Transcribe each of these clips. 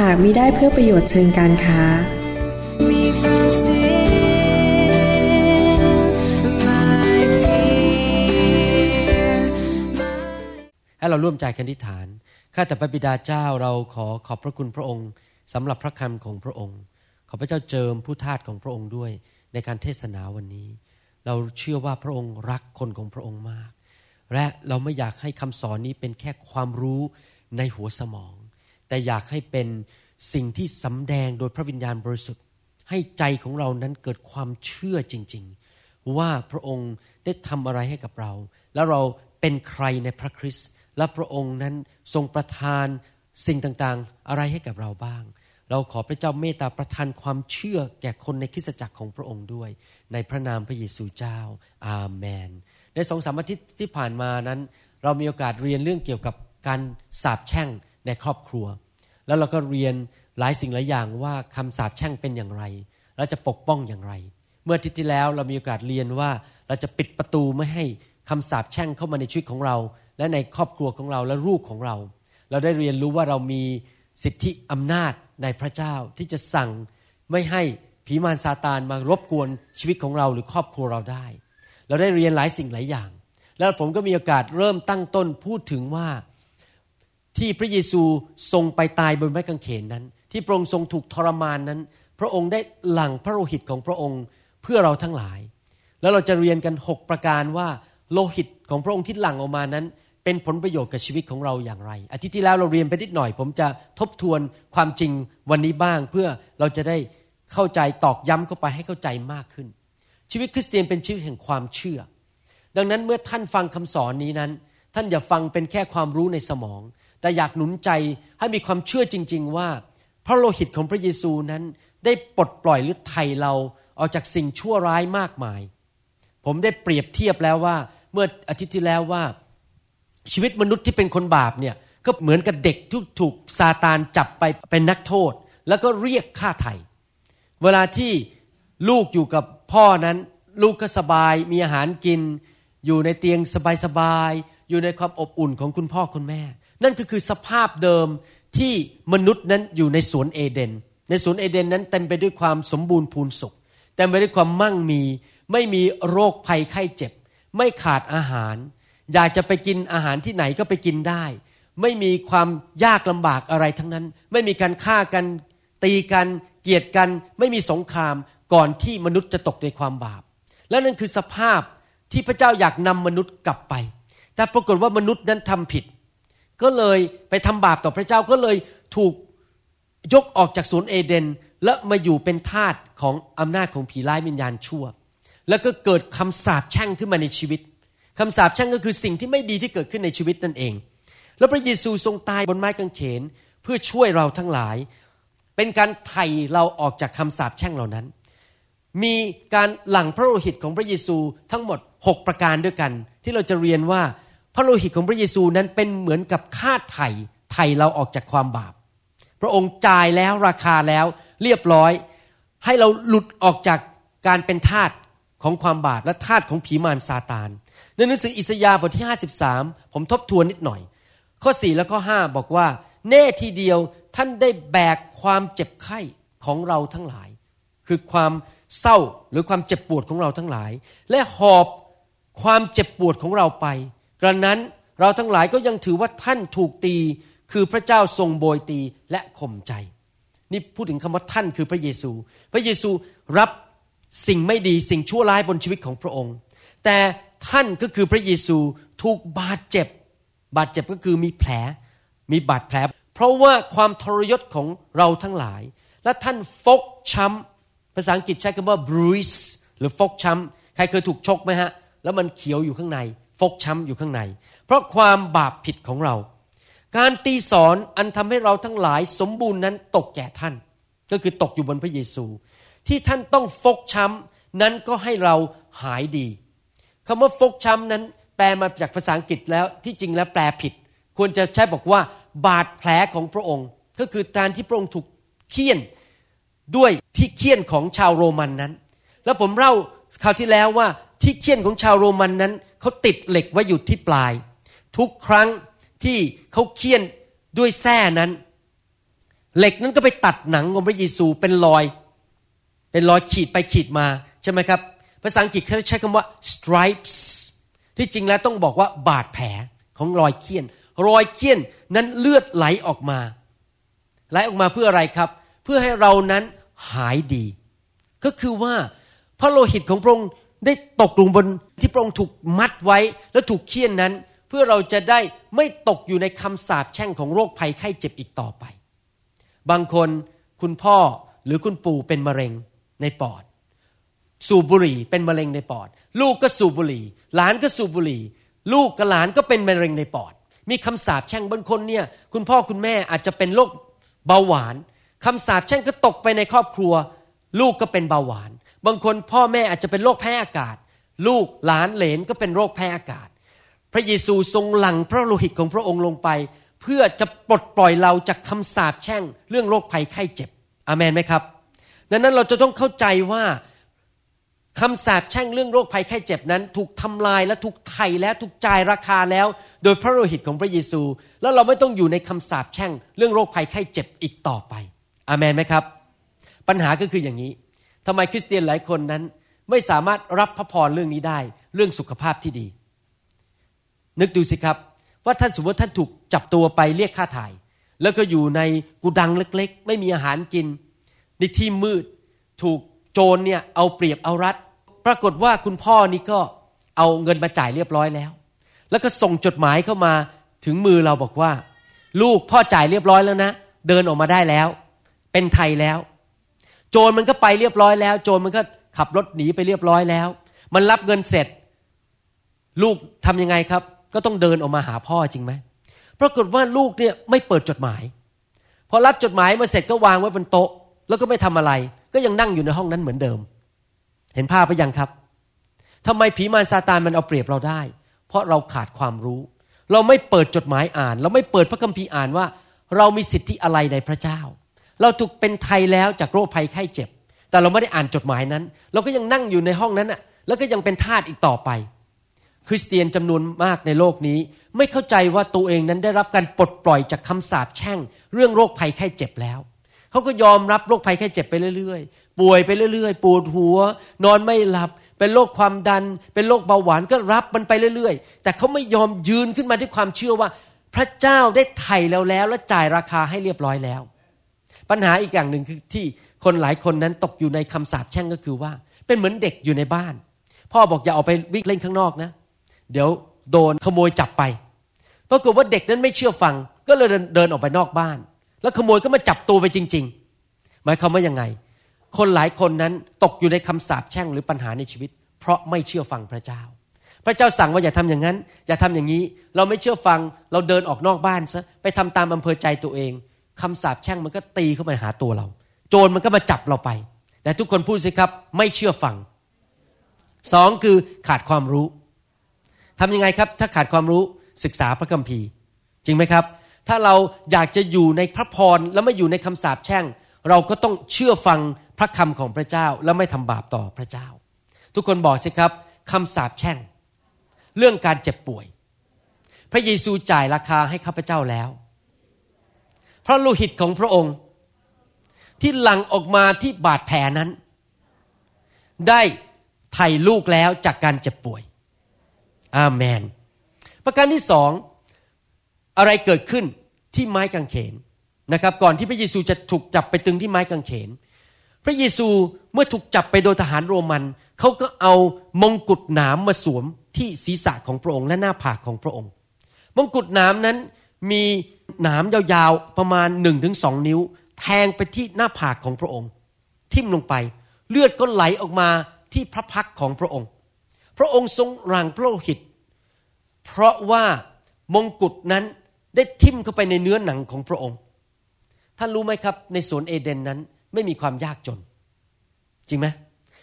หากมิได้เพื่อประโยชน์เชิงการค้า ให้เราร่วมใจกันที่ฐาน ข้าแต่พระบิดาเจ้าเราขอขอบพระคุณพระองค์สำหรับพระคำของพระองค์ ขอพระเจ้าเจิมผู้ทาสของพระองค์ด้วยในการเทศนาวันนี้ เราเชื่อว่าพระองค์รักคนของพระองค์มาก และเราไม่อยากให้คำสอนนี้เป็นแค่ความรู้ในหัวสมอง แต่อยากให้เป็นสิ่งที่สำแดงโดยพระวิญญาณบริสุทธิ์ ให้ใจของเรานั้นเกิดความเชื่อจริง ๆ ว่าพระองค์ได้ทำอะไรให้กับเรา แล้วเราเป็นใครในพระคริสต์และพระองค์นั้นทรงประทานสิ่งต่างๆ อะไรให้กับเราบ้าง เราขอพระเจ้าเมตตาประทานความเชื่อแก่คนในคริสตจักรของพระองค์ด้วย ในพระนามพระเยซูเจ้า อาเมน ในสองสามอาทิตย์ที่ผ่านมานั้น เรามีโอกาสเรียนเรื่องเกี่ยวกับการสาปแช่ง ในครอบครัว แล้วเราก็เรียนหลายสิ่งหลายอย่างว่าคำสาปแช่งเป็นอย่างไร และจะปกป้องอย่างไร เมื่ออาทิตย์ที่แล้วเรามีโอกาสเรียนว่าเราจะปิดประตูไม่ให้คำสาปแช่งเข้ามาในชีวิตของเรา และในครอบครัวของเราและลูกของเรา เราได้เรียนรู้ว่าเรามีสิทธิอำนาจในพระเจ้าที่จะสั่งไม่ให้ผีมารซาตานมารบกวนชีวิตของเราหรือครอบครัวเราได้ เราได้เรียนหลายสิ่งหลายอย่าง แล้วผมก็มีโอกาสเริ่มตั้งต้นพูดถึงว่า ที่พระเยซูทรงไปตายบนไม้กางเขนนั้น ที่พระองค์ทรงถูกทรมานนั้น พระองค์ได้หลั่งพระโลหิตของพระองค์เพื่อเราทั้งหลาย แล้วเราจะเรียนกัน 6 ประการว่าโลหิตของพระองค์ที่หลั่งออกมานั้น เป็นผลประโยชน์กับชีวิตของเราอย่างไร อาทิตย์ที่แล้วเราเรียนไปนิดหน่อย ผมจะทบทวนความจริงวันนี้บ้าง เพื่อเราจะได้เข้าใจตอกย้ำเข้าไปให้เข้าใจมากขึ้น ชีวิตคริสเตียนเป็นชีวิตแห่งความเชื่อ ดังนั้นเมื่อท่านฟังคำสอนนี้นั้น ท่านอย่าฟังเป็นแค่ความรู้ในสมอง แต่อยากหนุนใจให้มีความเชื่อจริง ๆ ว่า พระโลหิตของพระเยซูนั้นได้ปลดปล่อยหรือไถ่เราออกจากสิ่งชั่วร้ายมากมาย ผมได้เปรียบเทียบแล้วว่า เมื่ออาทิตย์ที่แล้วว่า ชีวิตมนุษย์ที่เป็นคนบาปเนี่ยก็เหมือนกับเด็กที่ถูกซาตานจับไปเป็นนักโทษ แล้วก็เรียกค่าไถ่เวลาที่ลูกอยู่กับพ่อนั้น ลูกก็สบายมีอาหารกิน อยู่ในเตียงสบายๆอยู่ในความอบอุ่นของคุณพ่อคุณแม่ นั่นก็คือสภาพเดิมที่มนุษย์นั้นอยู่ในสวนเอเดน ในสวนเอเดนนั้นเต็มไปด้วยความสมบูรณ์พูนสุขเต็มไปด้วยความมั่งมี ไม่มีโรคภัยไข้เจ็บ ไม่ขาดอาหาร อยากจะไปกินอาหารที่ไหนก็ไปกินได้ ไม่มีความยากลำบากอะไรทั้งนั้น ไม่มีการฆ่ากัน ตีกัน เกลียดกัน ไม่มีสงครามก่อนที่มนุษย์จะตกในความบาป และนั่นคือสภาพที่พระเจ้าอยากนำมนุษย์กลับไป แต่ปรากฏว่ามนุษย์นั้นทำผิด ก็เลยไปทำบาปต่อพระเจ้าก็เลยถูกยกออกจากสวนเอเดน และมาอยู่เป็นทาสของอำนาจของผีร้ายวิญญาณชั่ว แล้วก็เกิดคำสาปแช่งขึ้นมาในชีวิตคำสาปแช่งก็คือสิ่งที่ไม่ดีที่เกิดขึ้นในชีวิตนั่นเอง แล้วพระเยซูทรงตายบนไม้กางเขนเพื่อช่วยเราทั้งหลาย เป็นการไถ่เราออกจากคำสาปแช่งเหล่านั้น มีการหลั่งพระโลหิตของพระเยซูทั้งหมด 6 ประการด้วยกัน ที่เราจะเรียนว่า พระโลหิตของพระเยซูนั้นเป็นเหมือนกับค่าไถ่ไถ่เราออกจากความบาป พระองค์จ่ายแล้วราคาแล้วเรียบร้อย ให้เราหลุดออกจากการเป็นทาสของความบาปและทาสของผีมารซาตาน ในหนังสืออิสยาห์บทที่ 53 ผมทบทวนนิดหน่อย ข้อ 4 และข้อ 5 บอกว่า แน่ทีเดียวท่านได้แบกความเจ็บไข้ของเราทั้งหลาย คือความเศร้าหรือความเจ็บปวดของเราทั้งหลาย และหอบความเจ็บปวดของเราไป กระนั้นเราทั้งหลายก็ยังถือว่าท่านถูกตีคือพระเจ้าทรงโบยตีและข่มใจ นี่พูดถึงคำว่าท่านคือพระเยซู พระเยซูรับสิ่งไม่ดีสิ่งชั่วร้ายบนชีวิตของพระองค์ แต่ท่านก็คือพระเยซูถูกบาดเจ็บ บาดเจ็บก็คือมีแผล มีบาดแผล เพราะว่าความทรยศของเราทั้งหลาย และท่านฟกช้ำภาษาอังกฤษใช้คำว่า bruise หรือฟกช้ำใครเคยถูกชกไหมฮะ แล้วมันเขียวอยู่ข้างใน ฟกช้ำอยู่ข้างใน เพราะความบาปผิดของเรา การตีสอนอันทำให้เราทั้งหลายสมบูรณ์นั้นตกแก่ท่าน ก็คือตกอยู่บนพระเยซู ที่ท่านต้องฟกช้ำนั้นก็ให้เราหายดีคำว่าฟกช้ำนั้น แปลมาจากภาษาอังกฤษแล้วที่จริงแล้วแปลผิด ควรจะใช้บอกว่า บาดแผลของพระองค์ ก็คือการที่พระองค์ถูกเคี่ยนด้วยที่เคี่ยนของชาวโรมันนั้น แล้วผมเล่าคราวที่แล้วว่าที่เคี่ยนของชาวโรมันนั้น เขาติดเหล็กไว้อยู่ที่ปลาย ทุกครั้งที่เขาเคี่ยนด้วยแส้นั้น เหล็กนั้นก็ไปตัดหนังของพระเยซูเป็นรอย เป็นรอยขีดไปขีดมาใช่ไหมครับ ภาษาอังกฤษเขาใช้คำว่า stripes ที่จริงแล้วต้องบอกว่าบาดแผลของรอยเคี่ยน รอยเคี่ยนนั้นเลือดไหลออกมา ไหลออกมาเพื่ออะไรครับ เพื่อให้เรานั้นหายดี ก็คือว่าพระโลหิตของพระองค์ได้ตกลงบน ที่พระองค์ถูกมัดไว้แล้วถูกเคี่ยนนั้น เพื่อเราจะได้ไม่ตกอยู่ในคำสาปแช่งของโรคภัยไข้เจ็บอีกต่อไป บางคนคุณพ่อหรือคุณปู่เป็นมะเร็งในปอด สูบบุหรี่เป็นมะเร็งในปอด ลูกก็สูบบุหรี่ หลานก็สูบบุหรี่ ลูกกับหลานก็เป็นมะเร็งในปอด มีคำสาปแช่งบางคนเนี่ยคุณพ่อคุณแม่อาจจะเป็นโรคเบาหวานคำสาปแช่งก็ตกไปในครอบครัว ลูกก็เป็นเบาหวาน บางคนพ่อแม่อาจจะเป็นโรคแพ้อากาศ ลูกหลานเหลนก็เป็นโรคแพ้อากาศ พระเยซูทรงหลั่งพระโลหิตของพระองค์ลงไป เพื่อจะปลดปล่อยเราจากคำสาปแช่ง เรื่องโรคภัยไข้เจ็บอเมนไหมครับ ดังนั้นเราจะต้องเข้าใจว่าคำสาปแช่งเรื่องโรคภัยไข้เจ็บนั้น ถูกทำลายและถูกไถ่และถูกจ่ายราคาแล้ว โดยพระโลหิตของพระเยซู แล้วเราไม่ต้องอยู่ในคำสาปแช่ง เรื่องโรคภัยไข้เจ็บอีกต่อไปอเมนไหมครับ ปัญหาก็คืออย่างนี้ทำไมคริสเตียนหลายคนนั้น ไม่สามารถรับพระพรเรื่องนี้ได้ เรื่องสุขภาพที่ดี นึกดูสิครับ ว่าท่านสมมติท่านถูกจับตัวไปเรียกค่าถ่าย แล้วก็อยู่ในกุดังเล็กๆ ไม่มีอาหารกิน ในที่มืดถูกโจรเนี่ยเอาเปรียบเอารัด ปรากฏว่าคุณพ่อนี่ก็เอาเงินมาจ่ายเรียบร้อยแล้ว แล้วก็ส่งจดหมายเข้ามาถึงมือเราบอกว่า ลูกพ่อจ่ายเรียบร้อยแล้วนะ เดินออกมาได้แล้ว เป็นไทยแล้ว โจรมันก็ไปเรียบร้อยแล้ว โจรมันก็ ขับรถหนีไปเรียบร้อยแล้ว มันรับเงินเสร็จ ลูกทำยังไงครับ ก็ต้องเดินออกมาหาพ่อจริงไหมปรากฏว่าลูกเนี่ยไม่เปิดจดหมาย พอรับจดหมายมาเสร็จก็วางไว้บนโต๊ะ แล้วก็ไม่ทำอะไร ก็ยังนั่งอยู่ในห้องนั้นเหมือนเดิม เห็นภาพไปยังครับทำไมผีมารซาตานมันเอาเปรียบเราได้ เพราะเราขาดความรู้ เราไม่เปิดจดหมายอ่าน เราไม่เปิดพระคัมภีร์อ่านว่า เรามีสิทธิอะไรในพระเจ้า เราถูกเป็นไทยแล้วจากโรคภัยไข้เจ็บ แต่เราไม่ได้อ่านจดหมายนั้น เราก็ยังนั่งอยู่ในห้องนั้นน่ะแล้วก็ยังเป็นทาสอีกต่อไป คริสเตียนจำนวนมากในโลกนี้ ไม่เข้าใจว่าตัวเองนั้นได้รับการปลดปล่อยจากคำสาปแช่ง เรื่องโรคภัยไข้เจ็บแล้วเขาก็ยอมรับโรคภัยไข้เจ็บไปเรื่อยๆ ป่วยไปเรื่อยๆปวดหัว นอนไม่หลับ เป็นโรคความดัน เป็นโรคเบาหวานก็รับมันไปเรื่อยๆ แต่เขาไม่ยอมยืนขึ้นมาด้วยความเชื่อว่า พระเจ้าได้ไถ่เราแล้วและจ่ายราคาให้เรียบร้อยแล้ว ปัญหาอีกอย่างหนึ่งคือที่ คนหลายคนนั้นตกอยู่ในคำสาปแช่งก็คือว่า เป็นเหมือนเด็กอยู่ในบ้าน พ่อบอกอย่าออกไปวิ่งเล่นข้างนอกนะ เดี๋ยวโดนขโมยจับไปปรากฏว่าเด็กนั้นไม่เชื่อฟัง ก็เลยเดินออกไปนอกบ้าน แล้วขโมยก็มาจับตัวไปจริง ๆ หมายความว่ายังไง คนหลายคนนั้นตกอยู่ในคำสาปแช่งหรือปัญหาในชีวิต เพราะไม่เชื่อฟังพระเจ้า พระเจ้าสั่งว่าอย่าทำอย่างนั้น อย่าทำอย่างนี้ เราไม่เชื่อฟัง เราเดินออกนอกบ้านซะไปทำตามอำเภอใจตัวเองคำสาปแช่งมันก็ตีเข้ามาหาตัวเรา โจรมันก็มาจับเราไป แต่ทุกคนพูดสิครับ ไม่เชื่อฟังสองคือขาดความรู้ทำยังไงครับ ถ้าขาดความรู้ศึกษาพระคัมภีร์ จริงไหมครับ ถ้าเราอยากจะอยู่ในพระพรแล้วไม่อยู่ในคำสาปแช่ง เราก็ต้องเชื่อฟังพระคำของพระเจ้าแล้วไม่ทำบาปต่อพระเจ้า ทุกคนบอกสิครับคำสาปแช่ง เรื่องการเจ็บป่วย พระเยซูจ่ายราคาให้ข้าพเจ้าแล้วเพราะโลหิตของพระองค์ ที่หลั่งออกมาที่บาดแผลนั้น ได้ไถ่ลูกแล้วจากการเจ็บป่วย อาเมน ประการที่สองอะไรเกิดขึ้นที่ไม้กางเขนนะครับ ก่อนที่พระเยซูจะถูกจับไปตึงที่ไม้กางเขน พระเยซูเมื่อถูกจับไปโดยทหารโรมันเขาก็เอามงกุฎหนามมาสวมที่ศีรษะของพระองค์และหน้าผากของพระองค์ มงกุฎหนามนั้นมีหนามยาวๆประมาณหนึ่งถึงสองนิ้ว แทงไปที่หน้าผากของพระองค์ ทิ่มลงไป เลือดก็ไหลออกมาที่พระพักของพระองค์ พระองค์ทรงรังพระโลหิต เพราะว่ามงกุฎนั้นได้ทิ่มเข้าไปในเนื้อหนังของพระองค์ท่านรู้ไหมครับ ในสวนเอเดนนั้นไม่มีความยากจน จริงไหม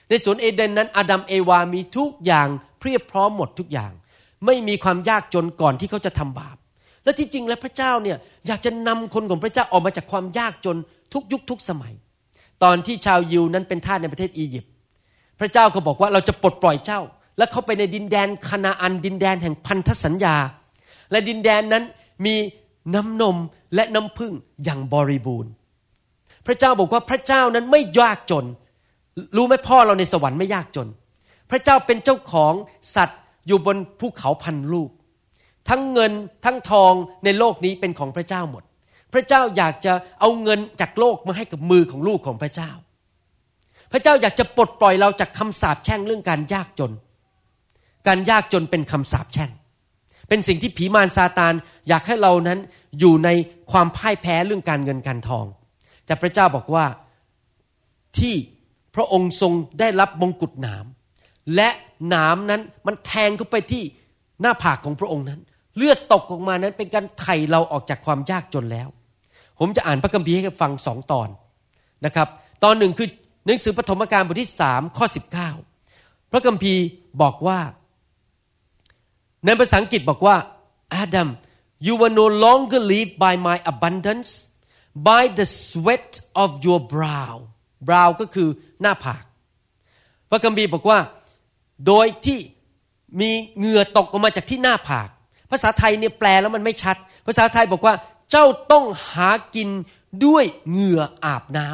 ในสวนเอเดนนั้น อาดัมเอวามีทุกอย่างเพียบพร้อมหมดทุกอย่าง ไม่มีความยากจนก่อนที่เขาจะทำบาป และที่จริงแล้วพระเจ้าเนี่ยอยากจะนำคนของพระเจ้าออกมาจากความยากจนทุกยุคทุกสมัย ตอนที่ชาวยิวนั้นเป็นทาสในประเทศอียิปต์พระเจ้าก็บอกว่าเราจะปลดปล่อยเจ้า และเข้าไปในดินแดนคานาอันดินแดนแห่งพันธสัญญา และดินแดนนั้นมีน้ำนมและน้ำพึ่งอย่างบริบูรณ์ พระเจ้าบอกว่าพระเจ้านั้นไม่ยากจน รู้ไหมพ่อเราในสวรรค์ไม่ยากจน พระเจ้าเป็นเจ้าของสัตว์อยู่บนภูเขาพันลูก ทั้งเงินทั้งทองในโลกนี้เป็นของพระเจ้าหมด พระเจ้าอยากจะเอาเงินจากโลกมาให้กับมือของลูกของพระเจ้า พระเจ้าอยากจะปลดปล่อยเราจากคำสาปแช่งเรื่องการยากจน การยากจนเป็นคำสาปแช่ง เป็นสิ่งที่ผีมารซาตานอยากให้เรานั้นอยู่ในความพ่ายแพ้เรื่องการเงินการทอง แต่พระเจ้าบอกว่าที่พระองค์ทรงได้รับมงกุฎหนาม และหนามนั้นมันแทงเข้าไปที่หน้าผากของพระองค์นั้น เลือดตกออกมานั้นเป็นการไถ่เราออกจากความยากจนแล้ว ผมจะอ่านพระคัมภีร์ให้ฟังสองตอนนะครับ ตอนหนึ่งคือหนังสือปฐมกาลบทที่สามข้อสิบเก้าพระคัมภีร์บอกว่า ในภาษาอังกฤษบอกว่า Adam you will no longer live by my abundance by the sweat of your brow brow ก็คือหน้าผาก พระคัมภีร์บอกว่า โดยที่มีเหงื่อตกออกมาจากที่หน้าผาก ภาษาไทยเนี่ยแปลแล้วมันไม่ชัด ภาษาไทยบอกว่าเจ้าต้องหากินด้วยเหงื่ออาบน้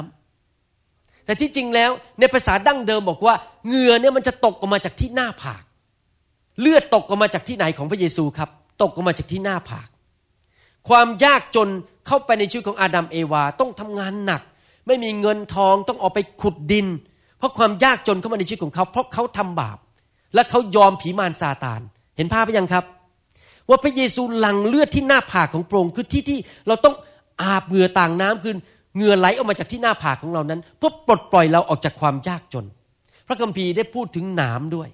ำแต่ที่จริงแล้วในภาษาดั้งเดิมบอกว่าเหงื่อเนี่ยมันจะตกออกมาจากที่หน้าผาก เลือดตกออกมาจากที่ไหนของพระเยซูครับ ตกออกมาจากที่หน้าผาก ความยากจนเข้าไปในชีวิตของอาดัมเอวาต้องทำงานหนัก ไม่มีเงินทองต้องออกไปขุดดิน เพราะความยากจนเข้ามาในชีวิตของเขา เพราะเขาทำบาป และเขายอมผีมารซาตาน เห็นภาพไปยังครับ ว่าพระเยซูหลั่งเลือดที่หน้าผากของพระองค์คือที่ที่เราต้องอาบเหงื่อต่างน้ำคือเหงื่อไหลออกมาจากที่หน้าผากของเรานั้น เพื่อปลดปล่อยเราออกจากความยากจน พระคัมภีร์ได้พูดถึงหนามด้วย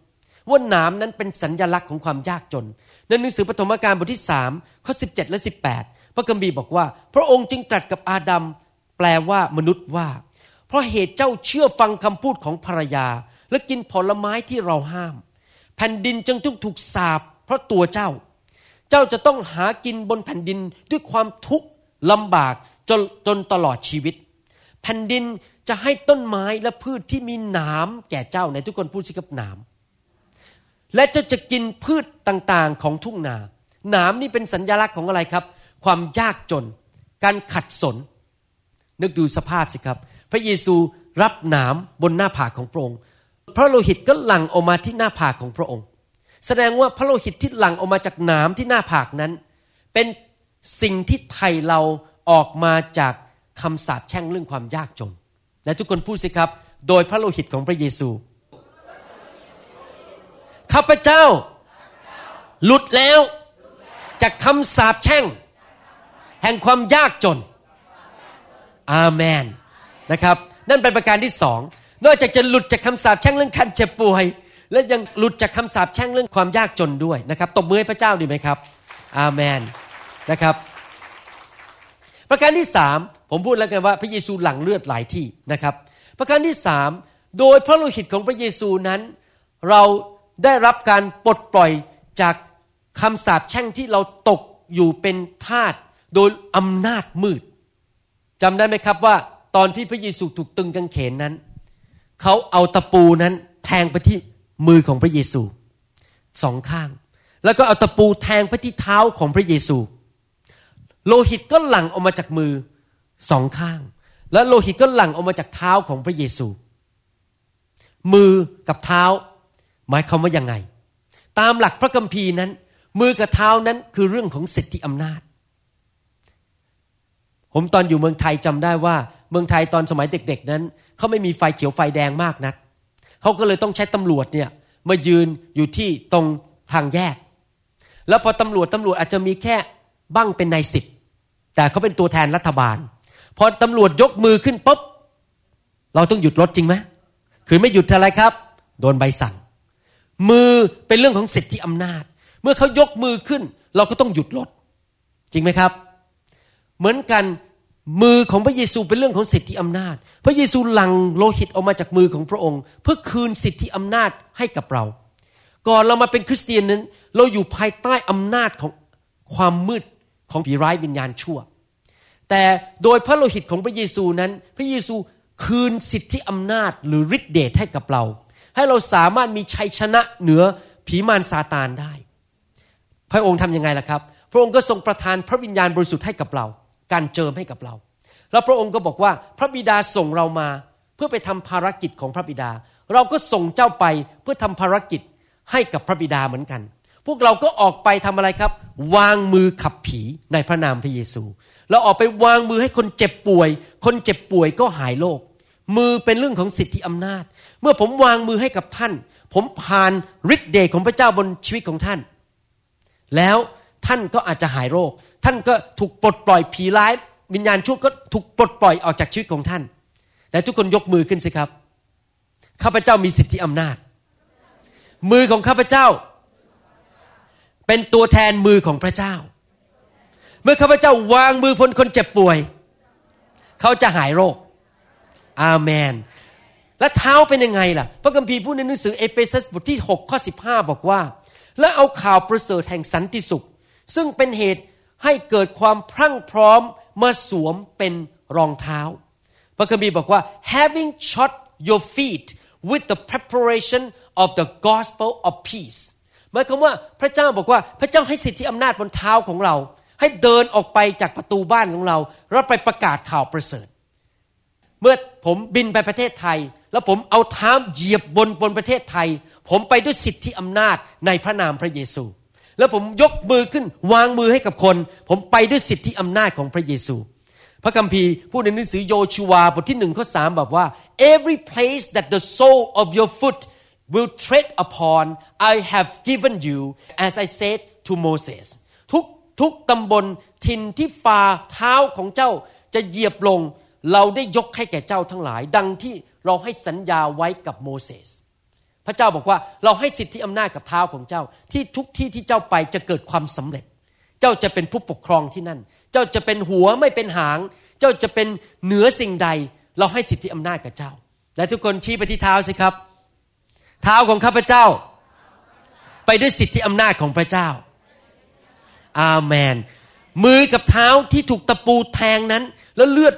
ว่าหนามนั้นเป็นสัญญลักษณ์ของความยากจนในหนังสือปฐมกาลบทที่สามข้อ17และ18พระคัมภีร์บอกว่า พระองค์จึงตรัสกับอาดัมแปลว่ามนุษย์ว่า เพราะเหตุเจ้าเชื่อฟังคำพูดของภรรยา และกินผลไม้ที่เราห้าม แผ่นดินจึงต้องถูกสาปเพราะตัวเจ้า จ้าจะต้องหากินบนแผ่นดินด้วยความทุกข์ลำบากจนจนตลอดชีวิต แผ่นดินจะให้ต้นไม้และพืชที่มีหนามแก่เจ้าในทุกคนพูดสิกับหนามและเจ้าจะกินพืชต่างๆของทุ่งนาหนามนี่เป็นสัญญลักษณ์ของอะไรครับ ความยากจน การขัดสน นึกดูสภาพสิครับ พระเยซูรับหนามบนหน้าผากของพระองค์พระโลหิตก็หลั่งออกมาที่หน้าผากของพระองค์ แสดงว่าพระโลหิตที่หลั่งออกมาจากหนามที่หน้าผากนั้น เป็นสิ่งที่ไถ่เราออกมาจากคำสาปแช่งเรื่องความยากจน และทุกคนพูดสิครับ โดยพระโลหิตของพระเยซู ข้าพเจ้า หลุดแล้วจากคำสาปแช่ง แห่งความยากจน อาเมนนะครับ นั่นเป็นประการที่สอง นอกจากจะหลุดจากคำสาปแช่งเรื่องการเจ็บป่วย และยังหลุดจากคำสาปแช่งเรื่องความยากจนด้วยนะครับตบมือให้พระเจ้าดีไหมครับ อาเมนนะครับ ประการที่สามผมพูดแล้วกันว่าพระเยซูหลั่งเลือดหลายที่นะครับ ประการที่สามโดยพระโลหิตของพระเยซูนั้น เราได้รับการปลดปล่อยจากคำสาปแช่งที่เราตกอยู่เป็นทาสโดยอำนาจมืดจำได้ไหมครับว่าตอนที่พระเยซูถูกตึงกางเขนนั้น เขาเอาตะปูนั้นแทงไปที่ มือของพระเยซูสองข้าง แล้วก็เอาตะปูแทงไปที่เท้าของพระเยซู โลหิตก็หลั่งออกมาจากมือสองข้าง และโลหิตก็หลั่งออกมาจากเท้าของพระเยซู มือกับเท้า หมายความว่ายังไง ตามหลักพระคัมภีร์นั้น มือกับเท้านั้นคือเรื่องของสิทธิอำนาจ ผมตอนอยู่เมืองไทยจำได้ว่า เมืองไทยตอนสมัยเด็ก ๆ นั้นเขาไม่มีไฟเขียวไฟแดงมากนัก เขาก็เลยต้องใช้ตำรวจเนี่ยมายืนอยู่ที่ตรงทางแยก แล้วพอตำรวจตำรวจอาจจะมีแค่บ้างเป็นนายสิบแต่เขาเป็นตัวแทนรัฐบาล พอตำรวจยกมือขึ้นปุ๊บเราต้องหยุดรถจริงไหมคือไม่หยุดอะไรครับ โดนใบสั่ง มือเป็นเรื่องของสิทธิอำนาจ เมื่อเขายกมือขึ้น เราก็ต้องหยุดรถจริงไหมครับ เหมือนกัน มือของพระเยซูเป็นเรื่องของสิทธิอำนาจ พระเยซูหลั่งโลหิตออกมาจากมือของพระองค์ เพื่อคืนสิทธิอำนาจให้กับเรา ก่อนเรามาเป็นคริสเตียนนั้น เราอยู่ภายใต้อำนาจของความมืดของผีร้ายวิญญาณชั่ว แต่โดยพระโลหิตของพระเยซูนั้น พระเยซูคืนสิทธิอำนาจหรือฤทธิเดชให้กับเรา ให้เราสามารถมีชัยชนะเหนือผีมารซาตานได้ พระองค์ทำยังไงล่ะครับ พระองค์ก็ทรงประทานพระวิญญาณบริสุทธิ์ให้กับเรา การเจิมให้กับเรา แล้วพระองค์ก็บอกว่าพระบิดาส่งเรามา เพื่อไปทำภารกิจของพระบิดา เราก็ส่งเจ้าไปเพื่อทำภารกิจให้กับพระบิดาเหมือนกัน พวกเราก็ออกไปทำอะไรครับ วางมือขับผีในพระนามพระเยซู เราออกไปวางมือให้คนเจ็บป่วย คนเจ็บป่วยก็หายโรคมือเป็นเรื่องของสิทธิอำนาจ เมื่อผมวางมือให้กับท่าน ผมผ่านฤทธิ์เดชของพระเจ้าบนชีวิตของท่าน แล้วท่านก็อาจจะหายโรค ท่านก็ถูกปลดปล่อยผีร้าย วิญญาณชั่วก็ถูกปลดปล่อยออกจากชีวิตของท่านแต่ทุกคนยกมือขึ้นสิครับข้าพเจ้ามีสิทธิอำนาจ มือของข้าพเจ้า เป็นตัวแทนมือของพระเจ้า เมื่อข้าพเจ้าวางมือบนคนเจ็บป่วย เขาจะหายโรค อาเมน และเท้าเป็นยังไงล่ะ พระคัมภีร์พูดในหนังสือเอเฟซัสบทที่6ข้อ15 บอกว่า และเอาข่าวประเสริฐแห่งสันติสุข ซึ่งเป็นเหตุ ให้เกิดความพรักพร้อมมาสวมเป็นรองเท้า พระคัมภีร์บอกว่า having shod your feet with the preparation of the gospel of peace หมายความว่าพระเจ้าบอกว่าพระเจ้าให้สิทธิอำนาจบนเท้าของเรา ให้เดินออกไปจากประตูบ้านของเราแล้วไปประกาศข่าวประเสริฐ เมื่อผมบินไปประเทศไทย แล้วผมเอาเท้าเหยียบบนบนประเทศไทย ผมไปด้วยสิทธิอำนาจในพระนามพระเยซู แล้วผมยกมือขึ้นวางมือให้กับคน ผมไปด้วยสิทธิอำนาจของพระเยซู พระคัมภีร์พูดในหนังสือโยชูวาบทที่หนึ่งข้อสามบอกว่า every place that the sole of your foot will tread upon I have given you as I said to Moses ทุกทุกตำบลทินที่ฝ่าเท้าของเจ้าจะเหยียบลง เราได้ยกให้แก่เจ้าทั้งหลาย ดังที่เราให้สัญญาไว้กับโมเสส พระเจ้าบอกว่าเราให้สิทธิอำนาจกับเท้าของเจ้า ที่ทุกที่ที่เจ้าไปจะเกิดความสำเร็จ เจ้าจะเป็นผู้ปกครองที่นั่น เจ้าจะเป็นหัวไม่เป็นหาง เจ้าจะเป็นเหนือสิ่งใด เราให้สิทธิอำนาจกับเจ้า และทุกคนชี้ไปที่เท้าสิครับ เท้าของข้าพเจ้า ไปด้วยสิทธิอำนาจของพระเจ้า อาเมน มือกับเท้าที่ถูกตะปูแทงนั้น แล้วเลือด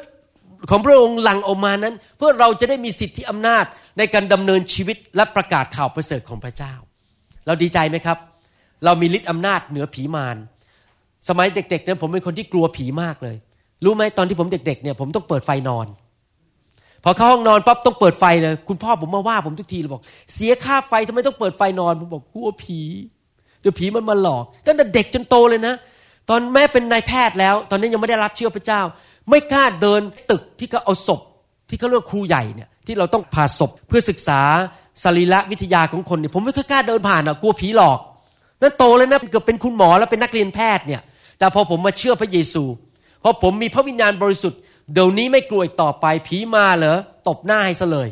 ของพระองค์หลั่งออกมานั้น เพื่อเราจะได้มีสิทธิอำนาจ ในการดำเนินชีวิตและประกาศข่าวประเสริฐของพระเจ้า เราดีใจไหมครับ เรามีฤทธิ์อำนาจเหนือผีมาร สมัยเด็กๆเนี่ยผมเป็นคนที่กลัวผีมากเลย รู้ไหมตอนที่ผมเด็กๆเนี่ยผมต้องเปิดไฟนอน พอเข้าห้องนอนปั๊บต้องเปิดไฟเลย คุณพ่อผมมาว่าผมทุกทีเลยบอก เสียค่าไฟทำไมต้องเปิดไฟนอน ผมบอกกลัวผีเดี๋ยวผีมันมาหลอกตั้งแต่เด็กจนโตเลยนะ ตอนแม่เป็นนายแพทย์แล้ว ตอนนั้นยังไม่ได้รับเชื่อพระเจ้า ไม่กล้าเดินตึกที่เขาเอาศพที่เขาเรียกครูใหญ่เนี่ย ที่เราต้องผ่าศพเพื่อศึกษาสรีระวิทยาของคนเนี่ยผมไม่เคยกล้าเดินผ่านอะกลัวผีหลอก นั่นโตแล้วนะเกือบเป็นคุณหมอแล้วเป็นนักเรียนแพทย์เนี่ย แต่พอผมมาเชื่อพระเยซู พอผมมีพระวิญญาณบริสุทธิ์เดี๋ยวนี้ไม่กลัวอีกต่อไปผีมาเหรอตบหน้าให้ซะเลย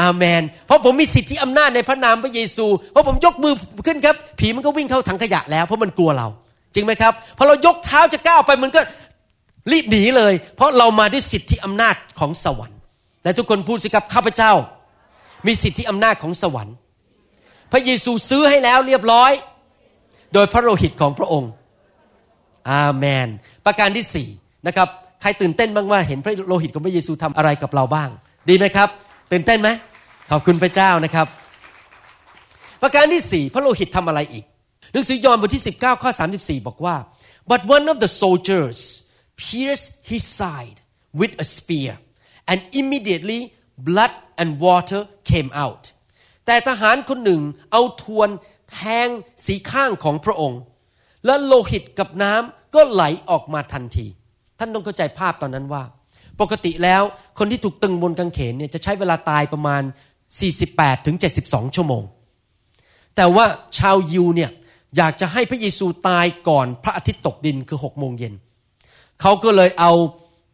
อาเมน เพราะผมมีสิทธิอำนาจในพระนามพระเยซู เพราะผมยกมือขึ้นครับ ผีมันก็วิ่งเข้าถังขยะแล้วเพราะมันกลัวเรา จริงไหมครับพอเรายกเท้าจะก้าวไปมันก็รีบหนีเลย เพราะเรามาด้วยสิทธิอำนาจของสวรรค์ และทุกคนพูดสิครับข้าพเจ้า มีสิทธิอำนาจของสวรรค์ พระเยซูซื้อให้แล้วเรียบร้อย โดยพระโลหิตของพระองค์ อาเมน ประการที่สี่นะครับ ใครตื่นเต้นบ้างว่าเห็นพระโลหิตของพระเยซูทำอะไรกับเราบ้าง ดีไหมครับ ตื่นเต้นไหมขอบคุณพระเจ้านะครับ ประการที่สี่พระโลหิตทำอะไรอีก หนังสือยอห์นบทที่ 19ข้อ34 บอกว่า but one of the soldiers pierced his side with a spear and immediately blood and water came out แต่ทหารคนหนึ่งเอาทวนแทงสีข้างของพระองค์ และโลหิตกับน้ำก็ไหลออกมาทันที ท่านต้องเข้าใจภาพตอนนั้นว่า ปกติแล้วคนที่ถูกตึงบนกางเขนเนี่ยจะใช้เวลาตายประมาณ 48ถึง72 ชั่วโมง แต่ว่าชาวยิวเนี่ยอยากจะให้พระเยซูตายก่อนพระอาทิตย์ตกดินคือ6โมงเย็นเขาก็เลยเอา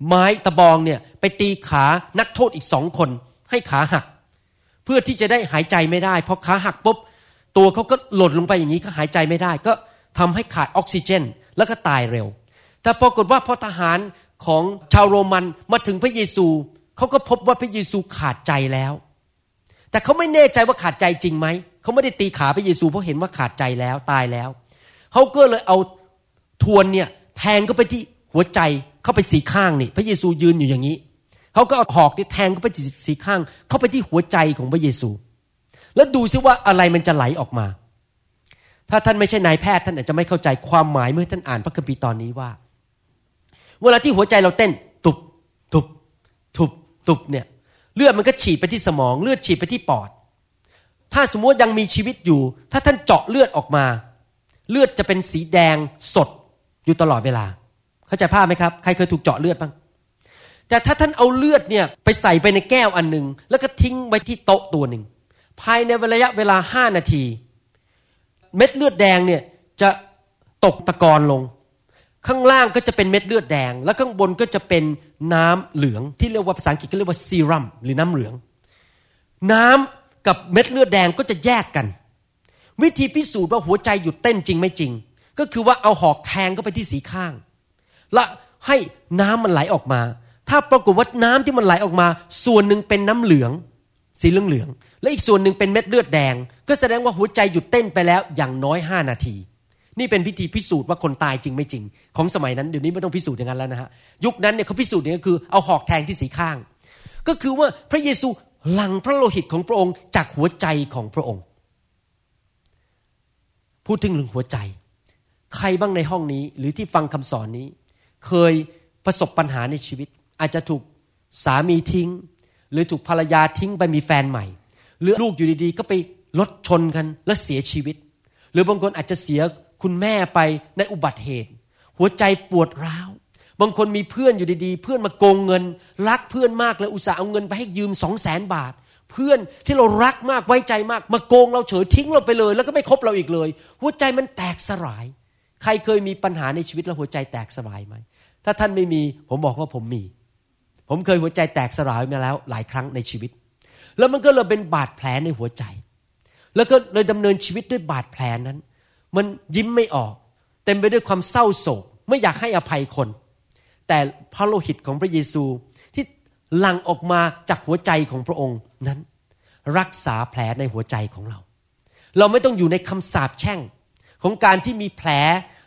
ไม้ตะบองเนี่ยไปตีขานักโทษอีกสองคน ให้ขาหัก เพื่อที่จะได้หายใจไม่ได้พอขาหักปุ๊บตัวเขาก็หล่นลงไปอย่างนี้ก็หายใจไม่ได้ ก็ทำให้ขาดออกซิเจน แล้วก็ตายเร็ว แต่ปรากฏว่าพอทหารของชาวโรมันมาถึงพระเยซูเขาก็พบว่าพระเยซูขาดใจแล้ว แต่เขาไม่แน่ใจว่าขาดใจจริงไหมเขาไม่ได้ตีขาพระเยซูเพราะเห็นว่าขาดใจแล้วตายแล้วเขาก็เลยเอาทวนเนี่ยแทงเข้าไปที่หัวใจ เข้าไปสีข้างนี่พระเยซูยืนอยู่อย่างนี้เขาก็เอาหอกนี่แทงเข้าไปสีข้าง เข้าไปที่หัวใจของพระเยซู แล้วดูซิว่าอะไรมันจะไหลออกมา ถ้าท่านไม่ใช่นายแพทย์ท่านอาจจะไม่เข้าใจความหมายเมื่อท่านอ่านพระคัมภีร์ตอนนี้ว่า เวลาที่หัวใจเราเต้น ตุบตุบตุบตุบเนี่ยเลือดมันก็ฉีดไปที่สมอง เลือดฉีดไปที่ปอด ถ้าสมมติยังมีชีวิตอยู่ ถ้าท่านเจาะเลือดออกมา เลือดจะเป็นสีแดงสดอยู่ตลอดเวลา เข้าใจภาพไหมครับ ใครเคยถูกเจาะเลือดบ้าง แต่ถ้าท่านเอาเลือดเนี่ยไปใส่ไปในแก้วอันหนึ่งแล้วก็ทิ้งไว้ที่โต๊ะตัวหนึ่งภายในระยะเวลาห้านาที เม็ดเลือดแดงเนี่ยจะตกตะกอนลง ข้างล่างก็จะเป็นเม็ดเลือดแดง แล้วข้างบนก็จะเป็นน้ำเหลืองที่เรียกว่าภาษาอังกฤษก็เรียกว่าซีรัมหรือน้ำเหลือง น้ำกับเม็ดเลือดแดงก็จะแยกกัน วิธีพิสูจน์ว่าหัวใจหยุดเต้นจริงไม่จริง ก็คือว่าเอาหอกแทงเข้าไปที่สีข้าง และให้น้ำมันไหลออกมา ถ้าปรากฏว่าน้ำที่มันไหลออกมา ส่วนหนึ่งเป็นน้ำเหลือง สีเหลืองเหลืองๆและอีกส่วนหนึ่งเป็นเม็ดเลือดแดง ก็แสดงว่าหัวใจหยุดเต้นไปแล้วอย่างน้อยห้านาที นี่เป็นพิธีพิสูจน์ว่าคนตายจริงไม่จริง ของสมัยนั้นเดี๋ยวนี้ไม่ต้องพิสูจน์อย่างนั้นแล้วนะฮะยุคนั้นเนี่ยเขาพิสูจน์เนี่ยคือเอาหอกแทงที่สีข้าง ก็คือว่าพระเยซูหลั่งพระโลหิตของพระองค์จากหัวใจของพระองค์ พูดถึงเรื่องหัวใจ ใครบ้างในห้องนี้หรือที่ฟังคำสอนนี้ เคยประสบปัญหาในชีวิต อาจจะถูกสามีทิ้ง หรือถูกภรรยาทิ้งไปมีแฟนใหม่ หรือลูกอยู่ดีๆ ก็ไปรถชนกันแล้วเสียชีวิต หรือบางคนอาจจะเสียคุณแม่ไปในอุบัติเหตุ หัวใจปวดร้าวบางคนมีเพื่อนอยู่ดีๆ เพื่อนมาโกงเงิน รักเพื่อนมากเลยอุตส่าห์เอาเงินไปให้ยืมสองแสนบาท เพื่อนที่เรารักมากไว้ใจมาก มาโกงเราเฉยทิ้งเราไปเลย แล้วก็ไม่คบเราอีกเลย หัวใจมันแตกสลาย ใครเคยมีปัญหาในชีวิตแล้วหัวใจแตกสลายไหม ถ้าท่านไม่มีผมบอกว่าผมมี ผมเคยหัวใจแตกสลายมาแล้วหลายครั้งในชีวิต แล้วมันก็เลยเป็นบาดแผลในหัวใจ แล้วก็เลยดำเนินชีวิตด้วยบาดแผลนั้น มันยิ้มไม่ออก เต็มไปด้วยความเศร้าโศก ไม่อยากให้อภัยคน แต่พระโลหิตของพระเยซูที่หลั่งออกมาจากหัวใจของพระองค์นั้น รักษาแผลในหัวใจของเรา เราไม่ต้องอยู่ในคำสาปแช่งของการที่มีแผล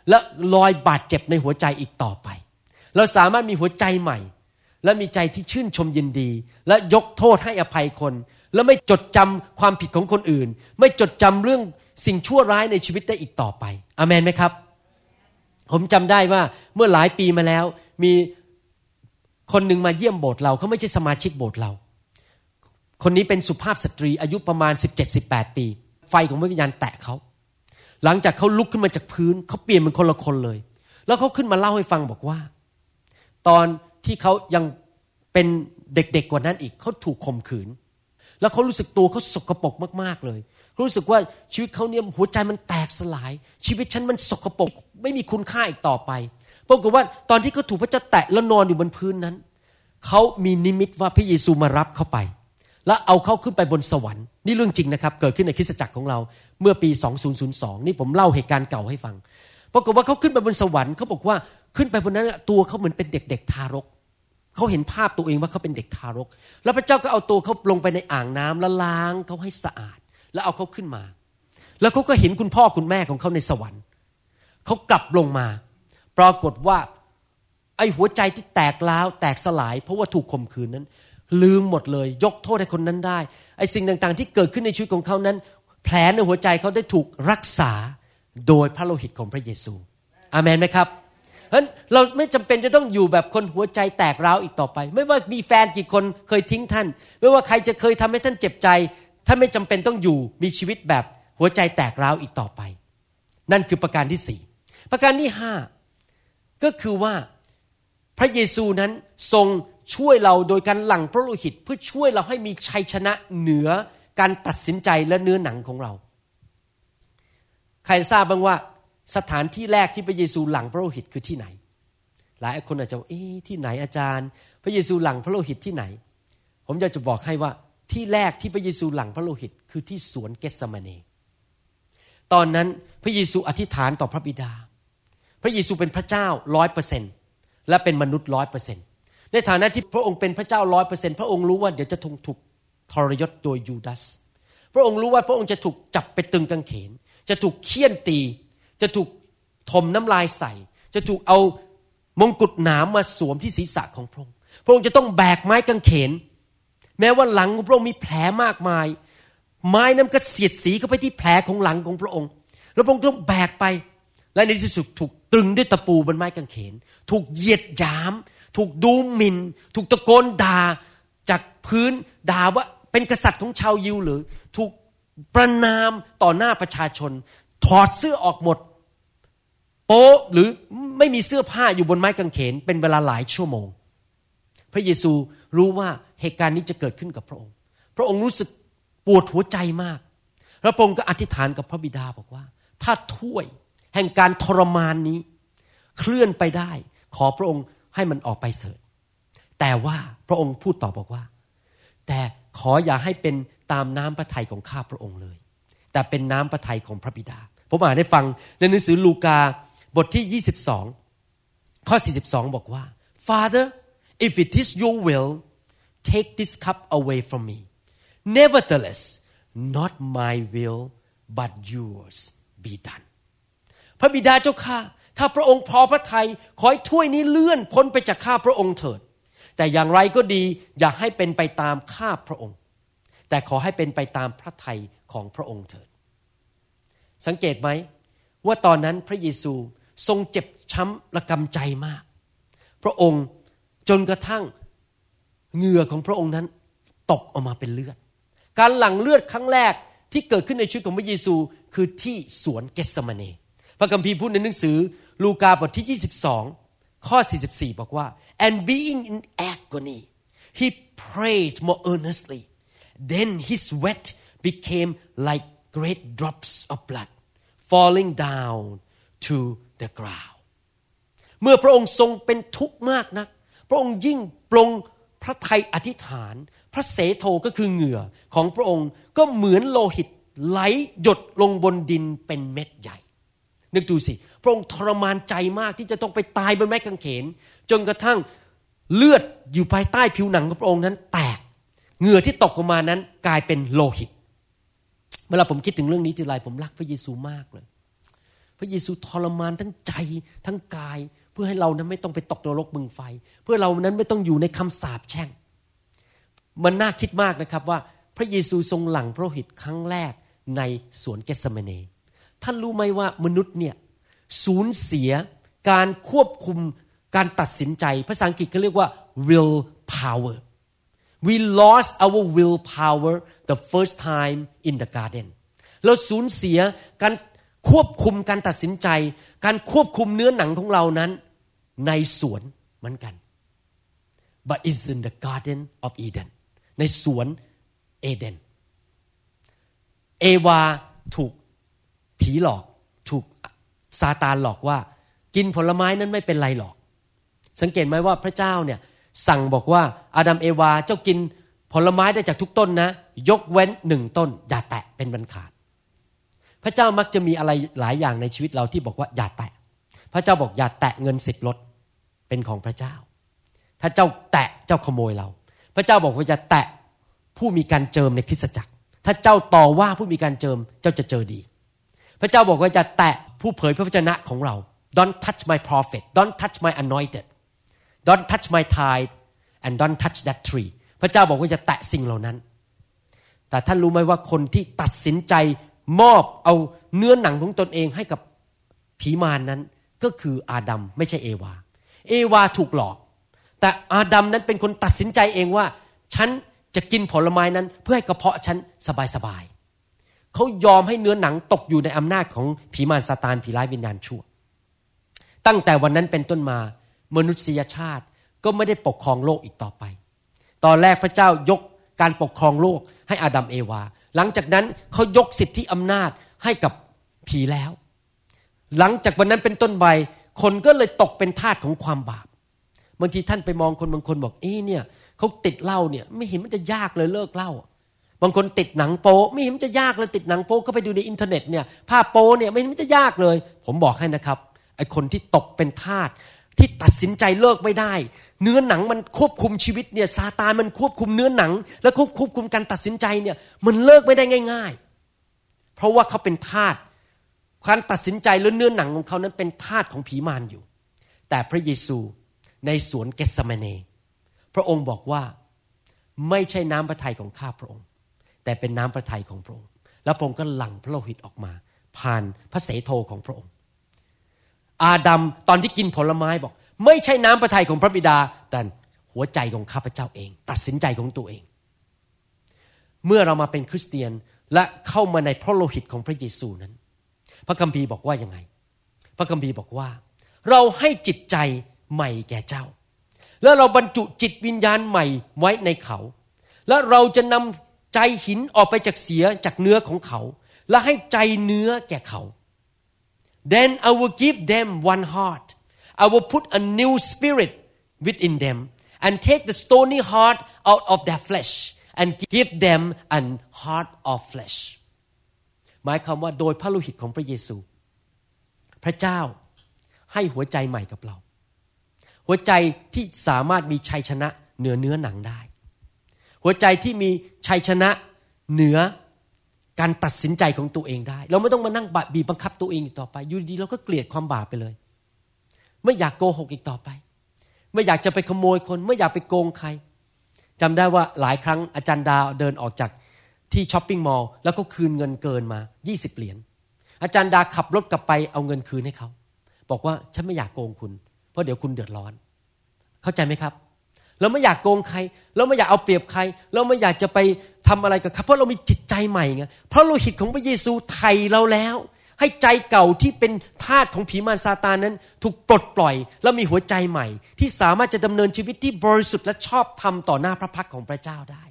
และรอยบาดเจ็บในหัวใจอีกต่อไป เราสามารถมีหัวใจใหม่ และมีใจที่ชื่นชมยินดี และยกโทษให้อภัยคน และไม่จดจำความผิดของคนอื่น ไม่จดจำเรื่องสิ่งชั่วร้ายในชีวิตได้อีกต่อไปอเมนไหมครับ ผมจำได้ว่าเมื่อหลายปีมาแล้ว มีคนหนึ่งมาเยี่ยมโบสถ์เราเขาไม่ใช่สมาชิกโบสถ์เรา คนนี้เป็นสุภาพสตรีอายุประมาณ 17-18 ปี ไฟของพระวิญญาณแตะเขาหลังจากเขาลุกขึ้นมาจากพื้นเขาเปลี่ยนเป็นคนละคนเลย แล้วเขาขึ้นมาเล่าให้ฟังบอกว่า ตอนที่เขายังเป็นเด็กๆกว่านั้นอีกเขาถูกข่มขืน แล้วเขารู้สึกตัวเขาสกปรกมากๆเลยเขารู้สึกว่าชีวิตเขาเนี่ยหัวใจมันแตกสลาย ชีวิตฉันมันสกปรกไม่มีคุณค่าอีกต่อไปปรากฏว่าตอนที่เขาถูกพระเจ้าแตะแล้วนอนอยู่บนพื้นนั้นเขามีนิมิตว่าพระเยซูมารับเขาไป แล้วเอาเขาขึ้นไปบนสวรรค์นี่เรื่องจริงนะครับ เกิดขึ้นในคริสตจักรของเราเมื่อปี 2002 นี่ผมเล่าเหตุการณ์เก่าให้ฟัง ปรากฏว่าเขาขึ้นไปบนสวรรค์เขาบอกว่าขึ้นไปบนนั้นตัวเขาเหมือนเป็นเด็กๆทารกเขาเห็นภาพตัวเองว่าเขาเป็นเด็กทารก แล้วพระเจ้าก็เอาตัวเขาลงไปในอ่างน้ำแล้วล้างเขาให้สะอาด แล้วเอาเขาขึ้นมา แล้วเขาก็เห็นคุณพ่อคุณแม่ของเขาในสวรรค์เขากลับลงมา ปรากฏว่าไอ้หัวใจที่แตกล้าวแตกสลาย เพราะว่าถูกข่มขืนนั้น ลืมหมดเลย ยกโทษให้คนนั้นได้ไอ้สิ่งต่างๆ ที่เกิดขึ้นในชีวิตของเขานั้น แผลในหัวใจเขาได้ถูกรักษา โดยพระโลหิตของพระเยซูอาเมนไหมครับเพราะฉะนั้นเราไม่จำเป็นจะต้องอยู่แบบคนหัวใจแตกร้าวอีกต่อไป ไม่ว่ามีแฟนกี่คนเคยทิ้งท่าน ไม่ว่าใครจะเคยทำให้ท่านเจ็บใจ ท่านไม่จำเป็นต้องอยู่มีชีวิตแบบหัวใจแตกร้าวอีกต่อไป นั่นคือประการที่สี่ประการที่ห้าก็คือว่าพระเยซูนั้นทรงช่วยเราโดยการหลั่งพระโลหิต เพื่อช่วยเราให้มีชัยชนะเหนือการตัดสินใจและเนื้อหนังของเรา ใครทราบบ้างว่าสถานที่แรกที่พระเยซูหลังพระโลหิตคือที่ไหน หลายคนอาจจะเอ๊ะที่ไหนอาจารย์ พระเยซูหลังพระโลหิตที่ไหน ผมอยากจะบอกให้ว่าที่แรกที่พระเยซูหลังพระโลหิตคือที่สวนเกสมาเนตอนนั้นพระเยซูอธิษฐานต่อพระบิดา พระเยซูเป็นพระเจ้าร้อยเปอร์เซนต์และเป็นมนุษย์ร้อยเปอร์เซนต์ในฐานะที่พระองค์เป็นพระเจ้าร้อยเปอร์เซนต์พระองค์รู้ว่าเดี๋ยวจะถูกถูกทรยศโดยยูดาสพระองค์รู้ว่าพระองค์จะถูกจับไปตรึงกางเขน จะถูกเฆี่ยนตี จะถูกถ่มน้ำลายใส่ จะถูกเอามงกุฎหนามมาสวมที่ศีรษะของพระองค์พระองค์จะต้องแบกไม้กางเขน แม้ว่าหลังของพระองค์มีแผลมากมาย ไม้นั้นก็เสียดสีเข้าไปที่แผลของหลังของพระองค์ แล้วพระองค์ต้องแบกไป และในที่สุดถูกตรึงด้วยตะปูบนไม้กางเขน ถูกเหยียดหยาม ถูกดูหมิน่น ถูกตะโกนด่าจากพื้นด่าว่าเป็นกษัตริย์ของชาวยิวหรือ ประนามต่อหน้าประชาชน ถอดเสื้อออกหมด โป๊หรือไม่มีเสื้อผ้าอยู่บนไม้กางเขน เป็นเวลาหลายชั่วโมง พระเยซูรู้ว่าเหตุการณ์นี้จะเกิดขึ้นกับพระองค์ พระองค์รู้สึกปวดหัวใจมากพระองค์ก็อธิษฐานกับพระบิดาบอกว่า ถ้าถ้วยแห่งการทรมานนี้ เคลื่อนไปได้ ขอพระองค์ให้มันออกไปเถิดแต่ว่าพระองค์พูดต่อบอกว่า แต่ขออย่าให้เป็น ตามน้ำพระทัยของข้าพระองค์เลย แต่เป็นน้ำพระทัยของพระบิดา ผมอ่านให้ฟังในหนังสือลูกาบทที่ 22 ข้อ 42 บอกว่า Father if it is your will take this cup away from me nevertheless not my will but yours be done พระบิดาเจ้าข้าถ้าพระองค์พอพระทยัยขอให้ถ้วยนี้เลื่อนพ้นไปจากข้าพระองค์เถิด แต่อย่างไรก็ดีอย่าให้เป็นไปตามข้าพระองค์ แต่ขอให้เป็นไปตามพระทัยของพระองค์เถิด สังเกตไหมว่าตอนนั้นพระเยซูทรงเจ็บช้ำระกำใจมาก พระองค์จนกระทั่งเหงื่อของพระองค์นั้นตกออกมาเป็นเลือด การหลั่งเลือดครั้งแรกที่เกิดขึ้นในชีวิตของพระเยซูคือที่สวนเกสมาเน พระคัมภีร์พูดในหนังสือ ลูกาบทที่ 22 ข้อ 44 บอกว่า and being in agony he prayed more earnestly then his sweat became like great drops of blood falling down to the ground เมื่อพระองค์ทรงเป็นทุกข์มากนัก พระองค์ยิ่งปรงพระทัยอธิษฐาน พระเสโทก็คือเหงื่อของพระองค์ก็เหมือนโลหิตไหลหยดลงบนดินเป็นเม็ดใหญ่ นึกดูสิ พระองค์ทรมานใจมากที่จะต้องไปตายบนไม้กางเขน จนกระทั่งเลือดอยู่ภายใต้ผิวหนังของพระองค์นั้นแตก เหงื่อที่ตกออกมานั้นกลายเป็นโลหิต เวลาผมคิดถึงเรื่องนี้ทีไรผมรักพระเยซูมากเลย พระเยซูทรมานทั้งใจทั้งกาย เพื่อให้เรานั้นไม่ต้องไปตกนรกบึงไฟ เพื่อเรานั้นไม่ต้องอยู่ในคำสาปแช่ง มันน่าคิดมากนะครับว่าพระเยซูทรงหลั่งพระโลหิตครั้งแรกในสวนเกสเมเน ท่านรู้ไหมว่ามนุษย์เนี่ยสูญเสียการควบคุมการตัดสินใจ ภาษาอังกฤษเขาเรียกว่า will power we lost our will power the first time in the garden เราสูญเสียการควบคุมการตัดสินใจ การควบคุมเนื้อหนังของเรานั้น ในสวนเหมือนกัน but is in the garden of Eden ในสวนเอเดน เอวาถูกผีหลอก ถูกซาตานหลอกว่า กินผลไม้นั้นไม่เป็นไรหรอก สังเกตไหมว่าพระเจ้าเนี่ย สั่งบอกว่าอาดัมเอวาเจ้ากินผลไม้ได้จากทุกต้นนะ ยกเว้นหนึ่งต้น อย่าแตะเป็นบันขาด พระเจ้ามักจะมีอะไรหลายอย่างในชีวิตเราที่บอกว่าอย่าแตะ พระเจ้าบอกอย่าแตะเงินสิบรถเป็นของพระเจ้า ถ้าเจ้าแตะเจ้าขโมยเรา พระเจ้าบอกว่าอย่าแตะผู้มีการเจิมในคริสตจักร ถ้าเจ้าต่อว่าผู้มีการเจิมเจ้าจะเจอดี พระเจ้าบอกว่าจะแตะผู้เผยพระวจนะของเรา don't touch my prophet don't touch my anointed don't touch my tithe and don't touch that tree พระเจ้าบอกว่าจะแตะสิ่งเหล่านั้น แต่ท่านรู้ไหมว่าคนที่ตัดสินใจมอบเอาเนื้อหนังของตนเองให้กับผีมารนนั้นก็คืออาดัมไม่ใช่เอวา เอวาถูกหลอก แต่อาดัมนั้นเป็นคนตัดสินใจเองว่า ฉันจะกินผลไม้นั้นเพื่อให้กระเพาะฉันสบายๆเขายอมให้เนื้อหนังตกอยู่ในอำนาจของผีมารซาตานผีร้ายวิญญาณชั่ว ตั้งแต่วันนั้นเป็นต้นมา มนุษยชาติก็ไม่ได้ปกครองโลกอีกต่อไป ตอนแรกพระเจ้ายกการปกครองโลกให้อาดัมเอวา หลังจากนั้นเขายกสิทธิอำนาจให้กับผีแล้ว หลังจากวันนั้นเป็นต้นไปคนก็เลยตกเป็นทาสของความบาปบางทีท่านไปมองคนบางคนบอกเอ้เนี่ยเขาติดเหล้าเนี่ยไม่เห็นมันจะยากเลยเลิกเหล้าบางคนติดหนังโป๊ไม่เห็นมันจะยากเลยติดหนังโป๊ก็ไปดูในอินเทอร์เน็ตเนี่ยภาพโป๊เนี่ยไม่เห็นมันจะยากเลย ผมบอกให้นะครับไอคนที่ตกเป็นทาส ที่ตัดสินใจเลิกไม่ได้ เนื้อหนังมันควบคุมชีวิตเนี่ยซาตานมันควบคุมเนื้อหนัง และควบควบคุมการตัดสินใจเนี่ยมันเลิกไม่ได้ง่าย ๆ เพราะว่าเขาเป็นทาสการตัดสินใจและเนื้อหนังของเขานั้นเป็นทาสของผีมารอยู่ แต่พระเยซูในสวนเกสมาเนพระองค์บอกว่าไม่ใช่น้ำพระทัยของข้าพระองค์ แต่เป็นน้ำพระทัยของพระองค์ แล้วพระองค์ก็หลั่งพระโลหิตออกมา ผ่านพระเสโทของพระองค์ อาดัมตอนที่กินผลไม้บอก ไม่ใช่น้ำพระทัยของพระบิดา แต่หัวใจของข้าพเจ้าเอง ตัดสินใจของตัวเอง เมื่อเรามาเป็นคริสเตียนและเข้ามาในพระโลหิตของพระเยซูนั้น พระคัมภีร์บอกว่ายังไง พระคัมภีร์บอกว่า เราให้จิตใจใหม่แก่เจ้า แล้วเราบรรจุจิตวิญญาณใหม่ไว้ในเขา และเราจะนำใจหินออกไปจากเสียจากเนื้อของเขา และให้ใจเนื้อแก่เขา then I will give them one heart I will put a new spirit within them and take the stony heart out of their flesh and give them an heart of flesh หมายความว่าโดยพระโลหิตของพระเยซู พระเจ้าให้หัวใจใหม่กับเรา หัวใจที่สามารถมีชัยชนะเหนือเนื้อหนังได้ หัวใจที่มีชัยชนะเหนือ การตัดสินใจของตัวเองได้ เราไม่ต้องมานั่งบีบบังคับตัวเองอีกต่อไปอยู่ดีเราก็เกลียดความบาปไปเลย ไม่อยากโกหกอีกต่อไป ไม่อยากจะไปขโมยคน ไม่อยากไปโกงใครจำได้ว่าหลายครั้งอาจารย์ดาวเดินออกจากที่ช้อปปิ้งมอลล์แล้วก็คืนเงินเกินมา 20 เหรียญอาจารย์ดาขับรถกลับไปเอาเงินคืนให้เขาบอกว่าฉันไม่อยากโกงคุณ เพราะเดี๋ยวคุณเดือดร้อน เข้าใจไหมครับ เราไม่อยากโกงใคร เราไม่อยากเอาเปรียบใคร เราไม่อยากจะไป ทำอะไรกับเขาเพราะเรามีจิตใจใหม่ไงเพราะโลหิตของพระเยซูไถ่เราแล้ว ให้ใจเก่าที่เป็นทาสของผีมารซาตานนั้น ถูกปลดปล่อย แล้วมีหัวใจใหม่ ที่สามารถจะดำเนินชีวิตที่บริสุทธิ์และชอบธรรมต่อหน้าพระพักของพระเจ้าได้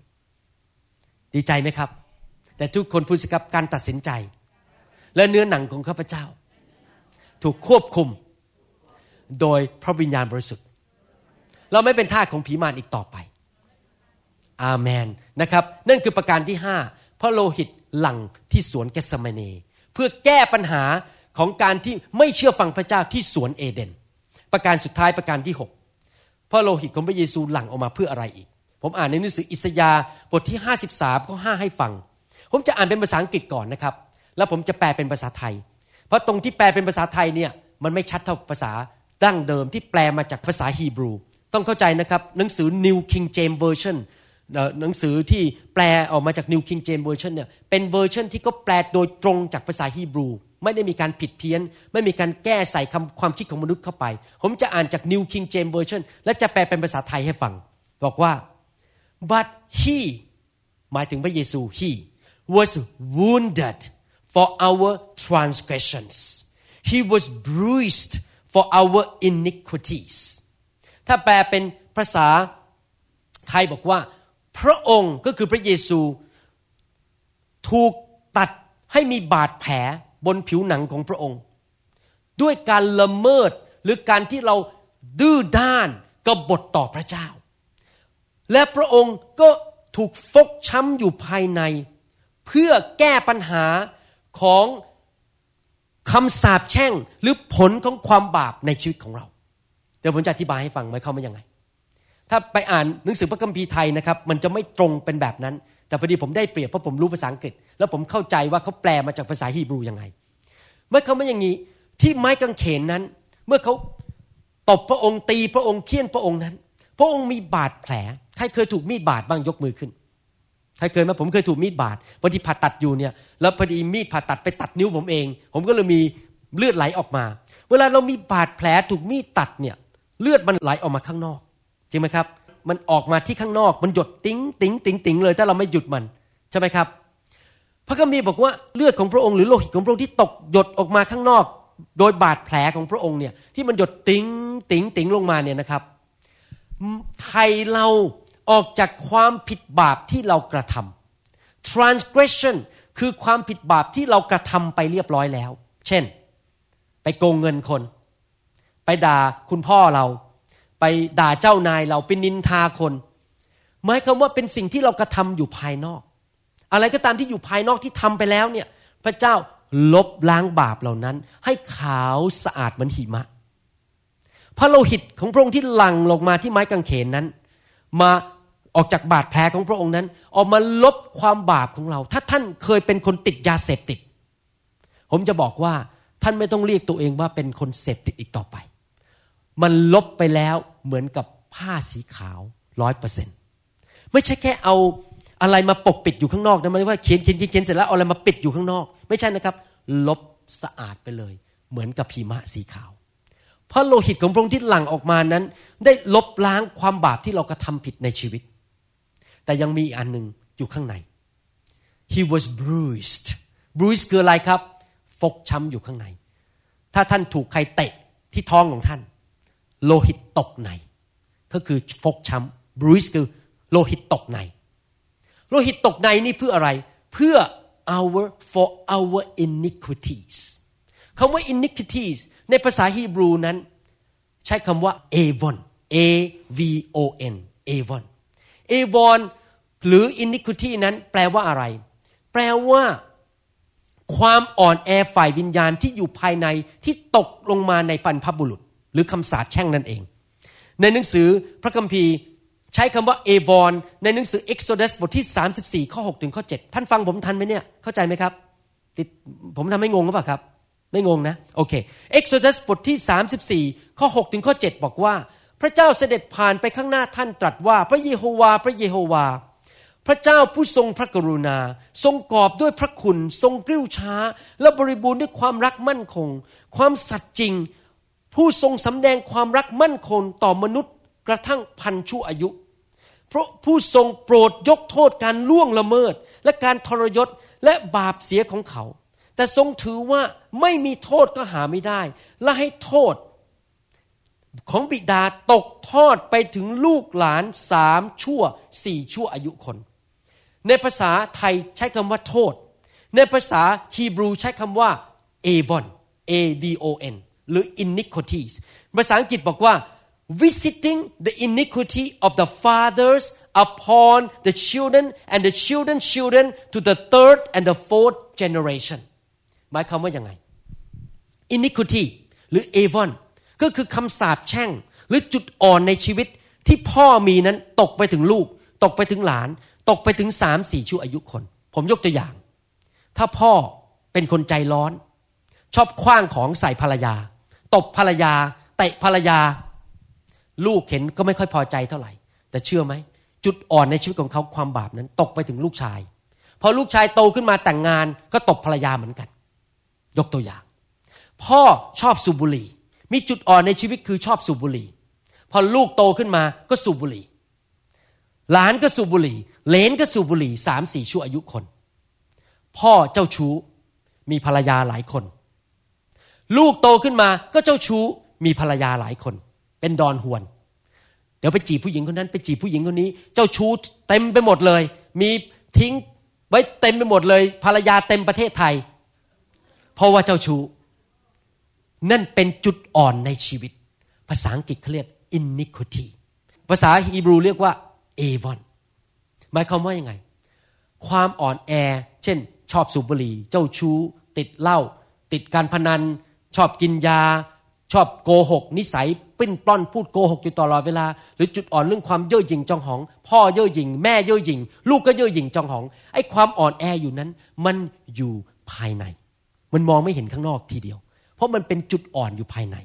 ดีใจไหมครับ แต่ทุกคนพูดสิครับการตัดสินใจ และเนื้อหนังของข้าพเจ้า ถูกควบคุม โดยพระวิญญาณบริสุทธิ์ เราไม่เป็นทาสของผีมารอีกต่อไป อาเมนนะครับนั่นคือประการที่ห้าพระโลหิตหลั่งที่สวนเกสมเน เพื่อแก้ปัญหาของการที่ไม่เชื่อฟังพระเจ้าที่สวนเอเดน ประการสุดท้ายประการที่ 6 พระโลหิตของพระเยซูหลั่งออกมาเพื่ออะไรอีก ผมอ่านในหนังสืออิสยาห์บทที่ 53ข้อ5ให้ฟัง ผมจะอ่านเป็นภาษาอังกฤษก่อนนะครับ แล้วผมจะแปลเป็นภาษาไทย เพราะตรงที่แปลเป็นภาษาไทยเนี่ยมันไม่ชัดเท่าภาษาดั้งเดิมที่แปลมาจากภาษาฮีบรู ต้องเข้าใจนะครับหนังสือ New King James Version หนังสือที่แปลออกมาจาก New King James Version เนี่ยเป็นเวอร์ชันที่ก็แปลโดยตรงจากภาษาฮีบรู ไม่ได้มีการผิดเพี้ยน ไม่มีการแก้ใส่คำความคิดของมนุษย์เข้าไป ผมจะอ่านจาก New King James Version และจะแปลเป็นภาษาไทยให้ฟัง บอกว่า but he หมายถึงพระเยซู he was wounded for our transgressions he was bruised for our iniquities ถ้าแปลเป็นภาษาไทยบอกว่า พระองค์ก็คือพระเยซูถูกตัดให้มีบาดแผลบนผิวหนังของพระองค์ ด้วยการละเมิดหรือการที่เราดื้อด้านกบฏต่อพระเจ้า และพระองค์ก็ถูกฟกช้ำอยู่ภายใน เพื่อแก้ปัญหาของคำสาปแช่งหรือผลของความบาปในชีวิตของเรา เดี๋ยวผมจะอธิบายให้ฟังหมายความว่ายังไง ถ้าไปอ่านหนังสือพระคัมภีร์ไทยนะครับ มันจะไม่ตรงเป็นแบบนั้น แต่พอดีผมได้เปรียบเพราะผมรู้ภาษาอังกฤษ แล้วผมเข้าใจว่าเขาแปลมาจากภาษาฮีบรูยังไง เมื่อเขาไม่อย่างนี้ที่ไม้กางเขนนั้น เมื่อเขาตบพระองค์ตีพระองค์เฆี่ยนพระองค์นั้น พระองค์มีบาดแผลใครเคยถูกมีดบาดบ้างยกมือขึ้นใครเคยไหมผมเคยถูกมีดบาดพอดีผ่าตัดอยู่เนี่ยแล้วพอดีมีดผ่าตัดไปตัดนิ้วผมเอง ผมก็เลยมีเลือดไหลออกมา เวลาเรามีบาดแผลถูกมีดตัดเนี่ยเลือดมันไหลออกมาข้างนอก จริงไหมครับ มันออกมาที่ข้างนอกมันหยดติ้งติ้งติ้งติ้งเลยถ้าเราไม่หยุดมันใช่ไหมครับ พระคัมภีร์บอกว่าเลือดของพระองค์หรือโลหิตของพระองค์ที่ตกหยดออกมาข้างนอก โดยบาดแผลของพระองค์เนี่ยที่มันหยดติ้งติ้งติ้งลงมาเนี่ยนะครับ ไถ่เราออกจากความผิดบาปที่เรากระทำ transgression คือความผิดบาปที่เรากระทำไปเรียบร้อยแล้ว เช่น ไปโกงเงินคน ไปด่าคุณพ่อเรา ไปด่าเจ้านายเราไปนินทาคนหมายความว่าเป็นสิ่งที่เรากระทำอยู่ภายนอก อะไรก็ตามที่อยู่ภายนอกที่ทำไปแล้วเนี่ยพระเจ้าลบล้างบาปเหล่านั้น ให้ขาวสะอาดเหมือนหิมะพระโลหิตของพระองค์ที่หลั่งลงมาที่ไม้กางเขนนั้น มาออกจากบาดแผลของพระองค์นั้น ออกมาลบความบาปของเรา ถ้าท่านเคยเป็นคนติดยาเสพติด ผมจะบอกว่าท่านไม่ต้องเรียกตัวเองว่าเป็นคนเสพติดอีกต่อไป มันลบไปแล้วเหมือนกับผ้าสีขาวร้อยเปอร์เซ็นไม่ใช่แค่เอาอะไรมาปกปิดอยู่ข้างนอกนะไม่ว่าเขียนเขียนเขียนเขียนเสร็จแล้วเอาอะไรมาปิดอยู่ข้างนอก ไม่ใช่นะครับ ลบสะอาดไปเลย เหมือนกับพีมะสีขาวเพราะโลหิตของพระองค์ที่หลั่งออกมานั้น ได้ลบล้างความบาปที่เรากระทำผิดในชีวิต แต่ยังมีอีกอันหนึ่งอยู่ข้างใน he was bruised bruised คืออะไรครับ ฟกช้ำอยู่ข้างใน ถ้าท่านถูกใครเตะที่ท้องของท่าน โลหิตตกใน ก็คือฟกช้ำ bruise คือโลหิตตกใน โลหิตตกในนี่เพื่ออะไร เพื่อ our for our iniquities คำว่า iniquities ในภาษาฮีบรูนั้น ใช้คำว่า avon a v o n avon avon หรือ iniquity นั้นแปลว่าอะไร แปลว่าความอ่อนแอฝ่ายวิญญาณที่อยู่ภายในที่ตกลงมาในปันพบุรุษ หรือคำสาปแช่งนั่นเอง ในหนังสือพระคัมภีร์ใช้คำว่าเอวอนในหนังสือ Exodus บทที่ 34 ข้อ6ถึงข้อ 7 ท่านฟังผมทันไหมเนี่ย เข้าใจไหมครับติดผมทำให้งงหรือเปล่าครับ ไม่งงนะ โอเค Exodus บทที่ 34 ข้อ6ถึงข้อ 7 บอกว่า พระเจ้าเสด็จผ่านไปข้างหน้าท่านตรัสว่า พระเยโฮวา พระเยโฮวา พระเจ้าผู้ทรงพระกรุณา ทรงกอบด้วยพระคุณ ทรงกริ้วช้า และบริบูรณ์ด้วยความรักมั่นคง ความสัตย์จริง ผู้ทรงสำแดงความรักมั่นคงต่อมนุษย์กระทั่งพันชั่วอายุ เพราะผู้ทรงโปรดยกโทษการล่วงละเมิด และการทรยศและบาปเสียของเขา แต่ทรงถือว่าไม่มีโทษก็หาไม่ได้ และให้โทษ ของบิดาตกทอดไปถึงลูกหลานสามชั่วสี่ชั่วอายุคน ในภาษาไทยใช้คำว่าโทษ ในภาษาฮีบรูใช้คำว่า avon a v o n หรือ iniquities ภาษาอังกฤษบอกว่า visiting the iniquity of the fathers upon the children and the children's children to the third and the fourth generation หมายความว่ายังไง iniquity หรือ avon ก็คือคำสาปแช่ง หรือจุดอ่อนในชีวิตที่พ่อมีนั้นตกไปถึงลูก ตกไปถึงหลาน ตกไปถึงสามสี่ชั่วอายุคน ผมยกตัวอย่าง ถ้าพ่อเป็นคนใจร้อน ชอบคว้างของใส่ภรรยา ตบภรรยาเตะภรรยา ลูกเห็นก็ไม่ค่อยพอใจเท่าไหร่ แต่เชื่อไหม จุดอ่อนในชีวิตของเขาความบาปนั้น ตกไปถึงลูกชาย พอลูกชายโตขึ้นมาแต่งงานก็ตบภรรยาเหมือนกัน ยกตัวอย่าง พ่อชอบสูบบุหรี่ มีจุดอ่อนในชีวิตคือชอบสูบบุหรี่ พอลูกโตขึ้นมาก็สูบบุหรี่ หลานก็สูบบุหรี่ เลนก็สูบบุหรี่สามสี่ชั่วอายุคน พ่อเจ้าชู้มีภรรยาหลายคน ลูกโตขึ้นมาก็เจ้าชู้มีภรรยาหลายคน เป็นดอนหวน เดี๋ยวไปจีบผู้หญิงคนนั้น ไปจีบผู้หญิงคนนี้ เจ้าชู้เต็มไปหมดเลย มีทิ้งไว้เต็มไปหมดเลย ภรรยาเต็มประเทศไทย เพราะว่าเจ้าชู้นั่นเป็นจุดอ่อนในชีวิต ภาษาอังกฤษเขาเรียก iniquity ภาษาฮีบรูเรียกว่า avon หมายความว่ายังไง ความอ่อนแอ เช่น ชอบสูบบุหรี่ เจ้าชู้ ติดเหล้า ติดการพนัน ชอบกินยา ชอบโกหก นิสัยปิ้นปล้อนพูดโกหกอยู่ตลอดเวลา หรือจุดอ่อนเรื่องความเย่อหยิ่งจองหอง พ่อเย่อหยิ่งแม่เย่อหยิ่งลูกก็เย่อหยิ่งจองหองไอ้ความอ่อนแออยู่นั้น มันอยู่ภายใน มันมองไม่เห็นข้างนอกทีเดียว เพราะมันเป็นจุดอ่อนอยู่ภายใน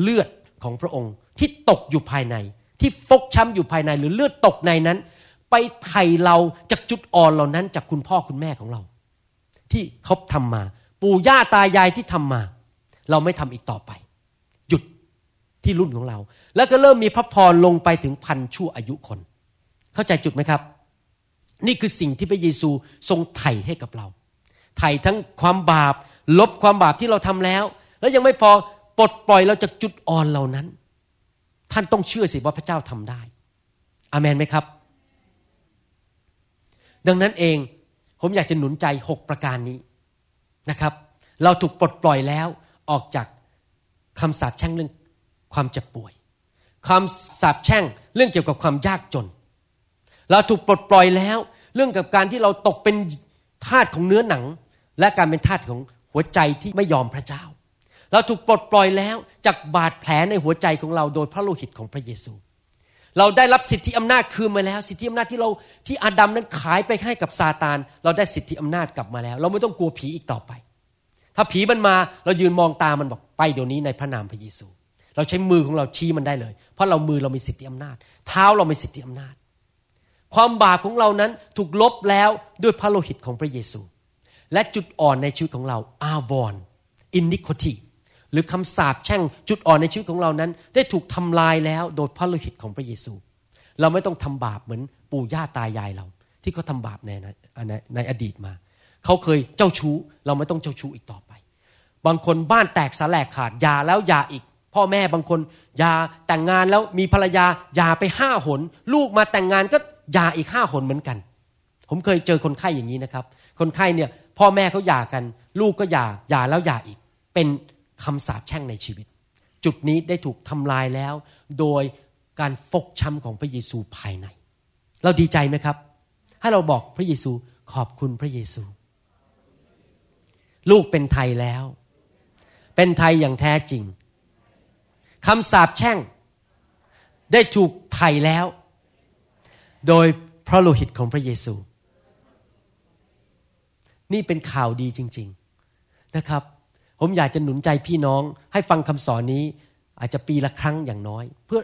เลือดของพระองค์ที่ตกอยู่ภายใน ที่ฟกช้ำอยู่ภายใน หรือเลือดตกในนั้น ไปไถ่เราจากจุดอ่อนเหล่านั้น จากคุณพ่อคุณแม่ของเรา ที่เขาทำมา ปู่ย่าตายายที่ทำมา เราไม่ทำอีกต่อไป หยุดที่รุ่นของเรา แล้วก็เริ่มมีพระพรลงไปถึงพันชั่วอายุคน เข้าใจจุดไหมครับ นี่คือสิ่งที่พระเยซูทรงไถ่ให้กับเรา ไถ่ทั้งความบาป ลบความบาปที่เราทำแล้ว แล้วยังไม่พอปลดปล่อยเราจากจุดอ่อนเหล่านั้น ท่านต้องเชื่อสิว่าพระเจ้าทำได้อาเมนไหมครับ ดังนั้นเองผมอยากจะหนุนใจหกประการนี้ นะครับ เราถูกปลดปล่อยแล้วออกจากคำสาปแช่งเรื่องความเจ็บป่วยคำสาปแช่งเรื่องเกี่ยวกับความยากจน เราถูกปลดปล่อยแล้ว เรื่องกับการที่เราตกเป็นทาสของเนื้อหนัง และการเป็นทาสของหัวใจที่ไม่ยอมพระเจ้า เราถูกปลดปล่อยแล้วจากบาดแผลในหัวใจของเราโดยพระโลหิตของพระเยซู เราได้รับสิทธิอำนาจคืนมาแล้ว สิทธิอำนาจที่เราที่อาดัมนั้นขายไปให้กับซาตาน เราได้สิทธิอำนาจกลับมาแล้ว เราไม่ต้องกลัวผีอีกต่อไป ถ้าผีมันมาเรายืนมองตามันบอกไปเดี๋ยวนี้ในพระนามพระเยซู เราใช้มือของเราชี้มันได้เลย เพราะเรามือเรามีสิทธิอำนาจ เท้าเรามีสิทธิอำนาจ ความบาปของเรานั้นถูกลบแล้วด้วยพระโลหิตของพระเยซู และจุดอ่อนในชีวิตของเราอาวอนอินนิโคตี หรือคำสาปแช่งจุดอ่อนในชีวิตของเรานั้น ได้ถูกทำลายแล้วโดยพระโลหิตของพระเยซู เราไม่ต้องทำบาปเหมือนปู่ย่าตายายเรา ที่เขาทาบาปในในในอดีตมา เขาเคยเจ้าชู้ เราไม่ต้องเจ้าชู้อีกต่อไป บางคนบ้านแตกสาแหลกขาดยาแล้วยาอีก พ่อแม่บางคนยาแต่งงานแล้วมีภรรยายาไปห้าหน ลูกมาแต่งงานก็ยาอีกห้าหนเหมือนกัน ผมเคยเจอคนไข้อย่างนี้นะครับ คนไข้เนี่ยพ่อแม่เขาหย่ากัน ลูกก็หย่าหย่าแล้วหย่าอีก เป็น คำสาปแช่งในชีวิต จุดนี้ได้ถูกทำลายแล้ว โดยการฟกช้ำของพระเยซูภายใน เราดีใจไหมครับให้เราบอกพระเยซูขอบคุณพระเยซู ลูกเป็นไทยแล้ว เป็นไทยอย่างแท้จริงคำสาปแช่ง ได้ถูกไถ่แล้ว โดยพระโลหิตของพระเยซู นี่เป็นข่าวดีจริง ๆนะครับ ผมอยากจะหนุนใจพี่น้อง ให้ฟังคำสอนนี้ อาจจะปีละครั้งอย่างน้อย เพื่อ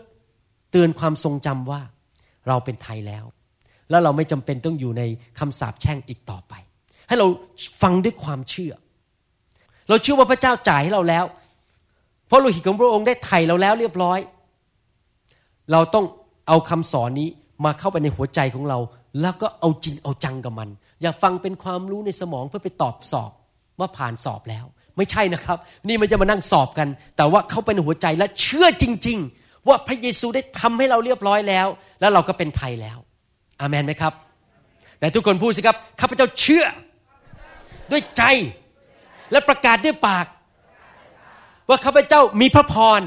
เตือนความทรงจำว่าเราเป็นไทยแล้ว แล้วเราไม่จำเป็นต้องอยู่ในคำสาปแช่งอีกต่อไป ให้เราฟังด้วยความเชื่อ เราเชื่อว่าพระเจ้าจ่ายให้เราแล้ว เพราะโลหิตของพระองค์ได้ไถ่เราแล้วเรียบร้อย เราต้องเอาคำสอนนี้มาเข้าไปในหัวใจของเรา แล้วก็เอาจริงเอาจังกับมัน อย่าฟังเป็นความรู้ในสมองเพื่อไปตอบสอบว่าผ่านสอบแล้ว ไม่ใช่นะครับ นี่มันจะมานั่งสอบกัน แต่ว่าเขาไปในหัวใจและเชื่อจริง ๆ ว่าพระเยซูได้ทำให้เราเรียบร้อยแล้ว แล้วเราก็เป็นไทยแล้วอามันไหมครับแต่ทุกคนพูดสิครับข้าพเจ้าเชื่อ ด้วยใจและประกาศด้วยปาก ว่าข้าพเจ้ามีพระพร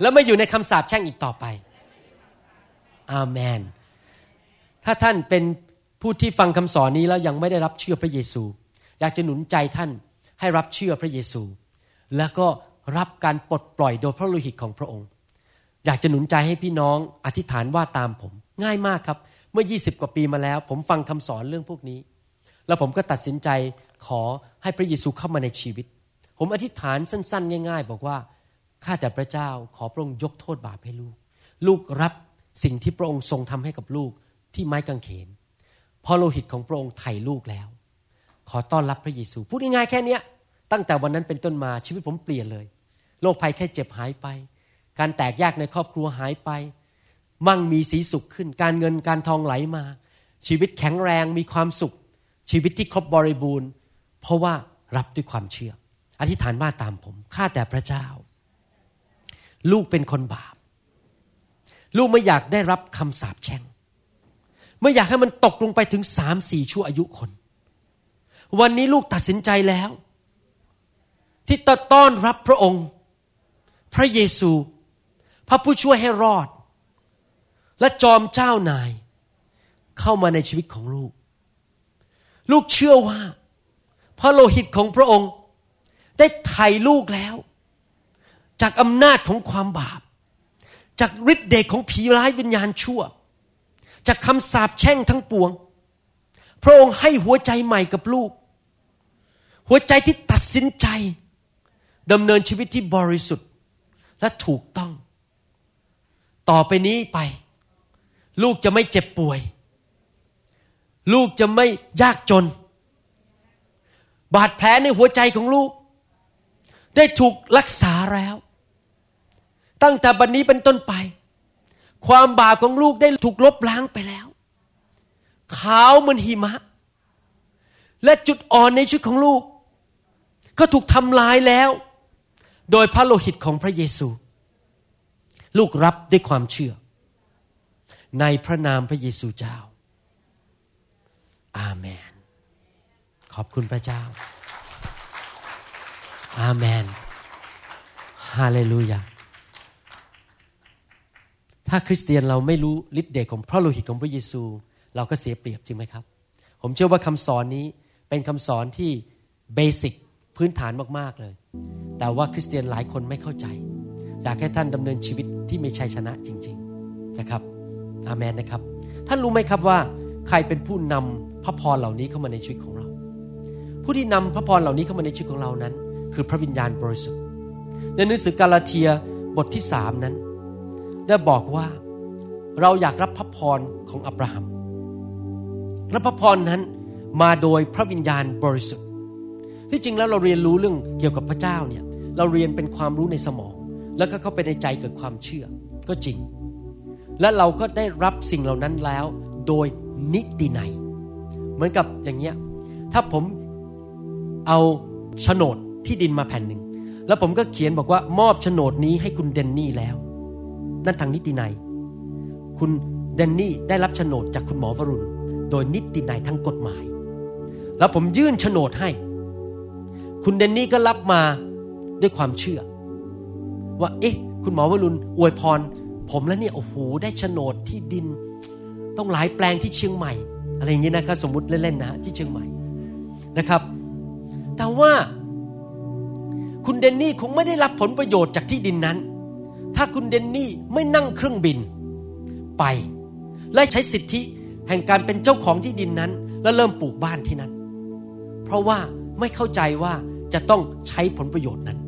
และไม่อยู่ในคำสาปแช่งอีกต่อไป อาเมน ถ้าท่านเป็นผู้ที่ฟังคำสอนนี้แล้วยังไม่ได้รับเชื่อพระเยซู อยากจะหนุนใจท่าน ให้รับเชื่อพระเยซู แล้วก็รับการปลดปล่อยโดยพระโลหิตของพระองค์ อยากจะหนุนใจให้พี่น้องอธิษฐานว่าตามผม ง่ายมากครับ เมื่อ 20 กว่าปีมาแล้ว ผมฟังคำสอนเรื่องพวกนี้ แล้วผมก็ตัดสินใจขอให้พระเยซูเข้ามาในชีวิต ผมอธิษฐานสั้นๆ ง่าย ๆ บอกว่าข้าแต่พระเจ้าขอพระองค์ยกโทษบาปให้ลูก ลูกรับสิ่งที่พระองค์ทรงทำให้กับลูกที่ไม้กางเขนพอโลหิตของพระองค์ไถ่ลูกแล้ว ขอต้อนรับพระเยซู พูดง่ายๆแค่เนี้ยตั้งแต่วันนั้นเป็นต้นมาชีวิตผมเปลี่ยนเลย โรคภัยแค่เจ็บหายไป การแตกแยกในครอบครัวหายไป มั่งมีสีสุขขึ้น การเงินการทองไหลมา ชีวิตแข็งแรงมีความสุข ชีวิตที่ครบบริบูรณ์ เพราะว่ารับด้วยความเชื่อ อธิษฐานว่าตามผมข้าแต่พระเจ้า ลูกเป็นคนบาป ลูกไม่อยากได้รับคำสาปแช่ง ไม่อยากให้มันตกลงไปถึงสามสี่ชั่วอายุคน วันนี้ลูกตัดสินใจแล้ว ที่จะต้อนรับพระองค์ พระเยซู พระผู้ช่วยให้รอด และจอมเจ้านาย เข้ามาในชีวิตของลูก ลูกเชื่อว่า พระโลหิตของพระองค์ ได้ไถ่ลูกแล้ว จากอำนาจของความบาป จากฤทธิ์เดชของผีร้ายวิญญาณชั่ว จากคำสาปแช่งทั้งปวงพระองค์ให้หัวใจใหม่กับลูก หัวใจที่ตัดสินใจดำเนินชีวิตที่บริสุทธิ์และถูกต้อง ต่อไปนี้ไป ลูกจะไม่เจ็บป่วย ลูกจะไม่ยากจน บาดแผลในหัวใจของลูก ได้ถูกรักษาแล้ว ตั้งแต่บัดนนี้เป็นต้นไป ความบาปของลูกได้ถูกลบล้างไปแล้ว ขาวเหมือนหิมะ และจุดอ่อนในชีวิตของลูก ก็ถูกทำลายแล้ว โดยพระโลหิตของพระเยซู ลูกรับด้วยความเชื่อ ในพระนามพระเยซูเจ้า อาเมน ขอบคุณพระเจ้า อาเมน ฮาเลลูยาถ้าคริสเตียนเราไม่รู้ฤทธิ์เดชของพระโลหิตของพระเยซู เราก็เสียเปรียบจริงไหมครับ ผมเชื่อว่าคำสอนนี้เป็นคำสอนที่เบสิก พื้นฐานมากๆเลย แต่ว่าคริสเตียนหลายคนไม่เข้าใจ อยากให้ท่านดำเนินชีวิตที่มีชัยชนะจริง ๆนะครับ อาเมนนะครับ ท่านรู้ไหมครับว่า ใครเป็นผู้นำพระพรเหล่านี้เข้ามาในชีวิตของเรา ผู้ที่นำพระพรเหล่านี้เข้ามาในชีวิตของเรานั้น คือพระวิญญาณบริสุทธิ์ ในหนังสือกาลาเทียบทที่สามนั้น ได้บอกว่าเราอยากรับพระพรของอับราฮัมและพระพรนั้นมาโดยพระวิญญาณบริสุทธิ์ ที่จริงแล้วเราเรียนรู้เรื่องเกี่ยวกับพระเจ้าเนี่ยเราเรียนเป็นความรู้ในสมอง แล้วก็เข้าไปในใจเกิดความเชื่อ ก็จริง และเราก็ได้รับสิ่งเหล่านั้นแล้ว โดยนิติในยเหมือนกับอย่างเงี้ยถ้าผมเอาโฉนดที่ดินมาแผ่นหนึ่งแล้วผมก็เขียนบอกว่ามอบโฉนดนี้ให้คุณเดนนี่แล้ว นั่นทางนิติในยคุณเดนนี่ได้รับโฉนดจากคุณหมอวรุณ โดยนิติในยทางกฎหมาย แล้วผมยื่นโฉนดให้ คุณเดนนี่ก็รับมาด้วยความเชื่อ ว่า เอ๊ะ คุณหมอวรุณอวยพร ผมแล้วเนี่ยโอ้โหได้โฉนดที่ดิน ต้องหลายแปลงที่เชียงใหม่ อะไรอย่างนี้นะครับสมมติเล่นๆนะที่เชียงใหม่นะครับ แต่ว่าคุณเดนนี่คงไม่ได้รับผลประโยชน์จากที่ดินนั้น ถ้าคุณเดนนี่ไม่นั่งเครื่องบินไป และใช้สิทธิแห่งการเป็นเจ้าของที่ดินนั้น แล้วเริ่มปลูกบ้านที่นั้น เพราะว่าไม่เข้าใจว่า จะต้องใช้ผลประโยชน์นั้น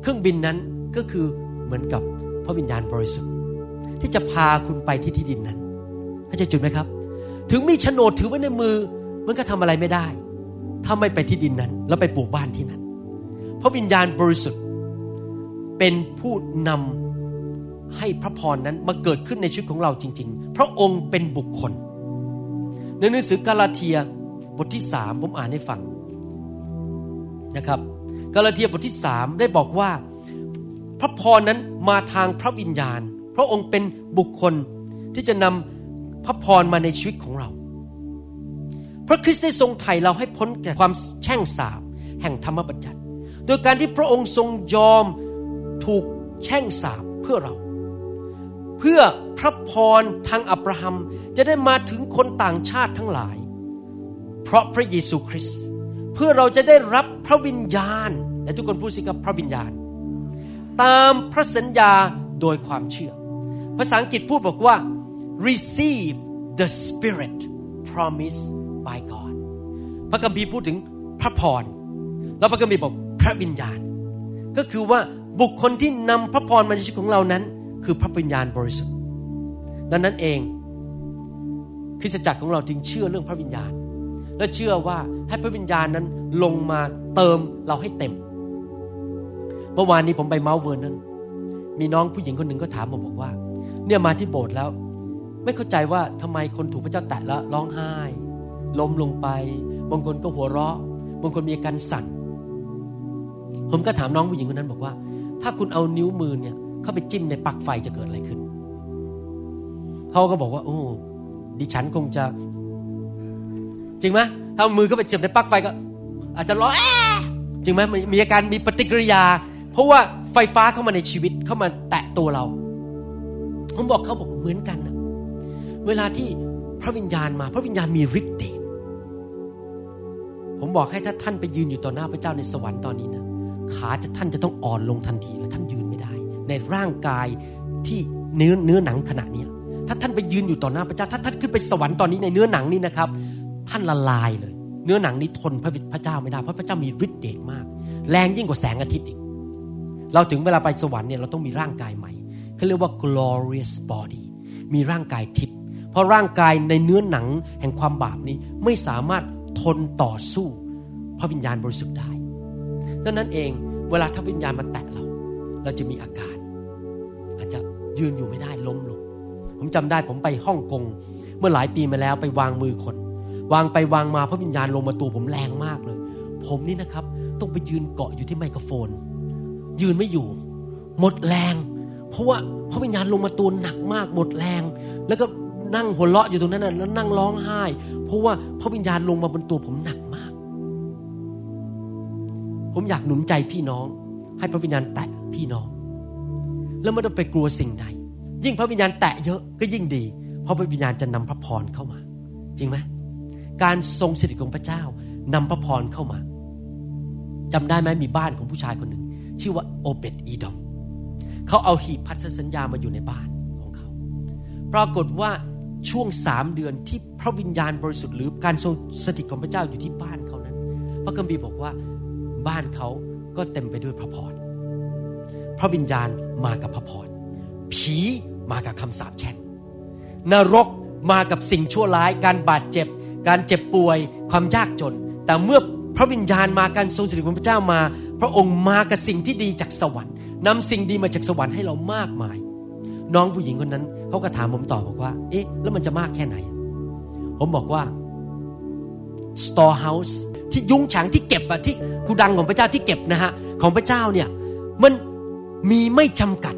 เครื่องบินนั้นก็คือเหมือนกับพระวิญญาณบริสุทธิ์ ที่จะพาคุณไปที่ที่ดินนั้นเข้าใจจุดไหมครับ ถึงมีโฉนดถือไว้ในมือ มันก็ทำอะไรไม่ได้ ถ้าไม่ไปที่ดินนั้น แล้วไปปลูกบ้านที่นั้น พระวิญญาณบริสุทธิ์ เป็นผู้นำให้พระพรนั้นมาเกิดขึ้นในชีวิตของเราจริง ๆ พระองค์เป็นบุคคลในหนังสือกาลาเทียบทที่สามผมอ่านให้ฟัง นะครับกาลาเทียบทที่สามได้บอกว่า พระพรนั้นมาทางพระวิญญาณ พระองค์เป็นบุคคลที่จะนำพระพรมาในชีวิตของเรา พระคริสต์ได้ทรงไถ่เราให้พ้นจากความแช่งสาปแห่งธรรมบัญญัติ โดยการที่พระองค์ทรงยอมถูกแช่งสาปเพื่อเรา เพื่อพระพรทางอับราฮัมจะได้มาถึงคนต่างชาติทั้งหลาย เพราะพระเยซูคริสต์ พื่อเราจะได้รับพระวิญญาณ และทุกคนพูดสิครับพระวิญญาณ ตามพระสัญญาโดยความเชื่อ ภาษาอังกฤษพูดบอกว่า receive the spirit promised by God พระคัมภีร์พูดถึงพระพร แล้วพระคัมภีร์บอกพระวิญญาณ ก็คือว่าบุคคลที่นำพระพรมาในชีวิตของเรานั้น คือพระวิญญาณบริสุทธิ์ ดังนั้นเองคริสตจักรของเราจึงเชื่อเรื่องพระวิญญาณ และเชื่อว่าให้พระวิญญาณนั้นลงมาเติมเราให้เต็ม เมื่อวานนี้ผมไปเมาส์เวิร์นนั้น มีน้องผู้หญิงคนหนึ่งก็ถามผมบอกว่า เนี่ยมาที่โบสถ์แล้ว ไม่เข้าใจว่าทำไมคนถูกพระเจ้าแตะแล้วร้องไห้ ล้มลงไป บางคนก็หัวเราะ บางคนมีอาการสั่น ผมก็ถามน้องผู้หญิงคนนั้นบอกว่า ถ้าคุณเอานิ้วมือเนี่ยเข้าไปจิ้มในปลั๊กไฟจะเกิดอะไรขึ้นเขาก็บอกว่า โอ้ดิฉันคงจะ จริงไหมถ้ามือเข้าไปเจ็บในปลั๊กไฟก็ อาจจะร้องจริงไหมมีอาการมีปฏิกิริยา เพราะว่าไฟฟ้าเข้ามาในชีวิตเข้ามาแตะตัวเรา ผมบอกเขาบอกเหมือนกันนะเวลาที่พระวิญญาณมา พระวิญญาณมีฤทธิ์เดชผมบอกให้ถ้าท่านไปยืนอยู่ต่อหน้าพระเจ้าในสวรรค์ตอนนี้นะขาจะท่านจะต้องอ่อนลงทันทีและท่านยืนไม่ได้ ในร่างกายที่เนื้อเนื้อหนังขณะนี้ถ้าท่านไปยืนอยู่ต่อหน้าพระเจ้าถ้าท่านขึ้นไปสวรรค์ตอนนี้ในเนื้อหนังนี่นะครับ ท่านละลายเลย เนื้อหนังนี้ทนพระพระเจ้าไม่ได้เพราะพระเจ้ามีฤทธิ์เดชมาก แรงยิ่งกว่าแสงอาทิตย์อีก เราถึงเวลาไปสวรรค์เนี่ยเราต้องมีร่างกายใหม่เขาเรียกว่า glorious body มีร่างกายทิพย์เพราะร่างกายในเนื้อหนังแห่งความบาปนี้ไม่สามารถทนต่อสู้พระวิญญาณบริสุทธิ์ได้ดังนั้นเองเวลาถ้าวิญญาณมาแตะเรา เราจะมีอาการ อาจจะยืนอยู่ไม่ได้ล้มลง ผมจำได้ผมไปฮ่องกง เมื่อหลายปีมาแล้วไปวางมือคน วางไปวางมาพระวิญญาณลงมาตัวผมแรงมากเลย ผมนี่นะครับ ต้องไปยืนเกาะอยู่ที่ไมโครโฟน ยืนไม่อยู่ หมดแรง เพราะว่าพระวิญญาณลงมาตัวหนักมาก หมดแรง แล้วก็นั่งหัวเราะอยู่ตรงนั้นน่ะแล้วนั่งร้องไห้ เพราะว่าพระวิญญาณลงมาบนตัวผมหนักมาก ผมอยากหนุนใจพี่น้อง ให้พระวิญญาณแตะพี่น้อง แล้วไม่ต้องไปกลัวสิ่งใด ยิ่งพระวิญญาณแตะเยอะก็ยิ่งดี เพราะพระวิญญาณจะนำพระพรเข้ามา จริงไหม การทรงสถิตของพระเจ้านำพระพรเข้ามาจำได้ไหมมีบ้านของผู้ชายคนหนึ่ง ชื่อว่าโอเบตอีดอมเขาเอาหีบพันธสัญญามาอยู่ในบ้านของเขา ปรากฏว่าช่วงสามเดือนที่พระวิญญาณบริสุทธิ์หรือการทรงสถิตของพระเจ้าอยู่ที่บ้านเขานั้น พระคัมภีร์บอกว่าบ้านเขาก็เต็มไปด้วยพระพร พระวิญญาณมากับพระพร ผีมากับคำสาปแช่งนรกมากับสิ่งชั่วร้ายการบาดเจ็บ การเจ็บป่วย ความยากจน แต่เมื่อพระวิญญาณมาการทรงสถิตของพระเจ้ามา พระองค์มากับสิ่งที่ดีจากสวรรค์นำสิ่งดีมาจากสวรรค์ให้เรามากมาย น้องผู้หญิงคนนั้นเขาก็ถามผมต่อบอกว่า เอ๊ะ แล้วมันจะมากแค่ไหน ผมบอกว่า storehouse ที่ยุ้งฉางที่เก็บอะที่กูดังของพระเจ้าที่เก็บนะฮะของพระเจ้าเนี่ยมันมีไม่จำกัด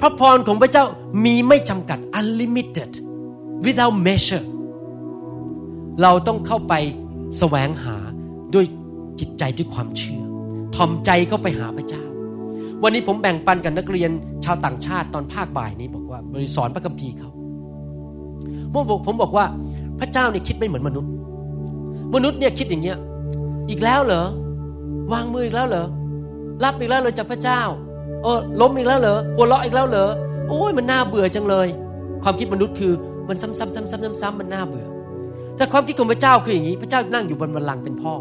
พระพรของพระเจ้ามีไม่จำกัด unlimited without measure เราต้องเข้าไปแสวงหาด้วยจิตใจด้วยความเชื่อทอมใจเข้าไปหาพระเจ้า วันนี้ผมแบ่งปันกับนักเรียนชาวต่างชาติตอนภาคบ่ายนี้บอกว่าบริสอนพระคัมภีร์เขาผมบอกผมบอกว่าพระเจ้าเนี่ยคิดไม่เหมือนมนุษย์ มนุษย์เนี่ยคิดอย่างเงี้ย อีกแล้วเหรอวางมืออีกแล้วเหรอรับอีกแล้วเลยจากพระเจ้า เออล้มอีกแล้วเหรอหัวเราะอีกแล้วเหรอโอ้ยมันน่าเบื่อจังเลย ความคิดมนุษย์คือมันซ้ำๆซ้ำๆซ้ำๆมันน่าเบื่อ แต่ความคิดของพระเจ้าคืออย่างนี้ พระเจ้านั่งอยู่บนบัลลังก์เป็นพ่อ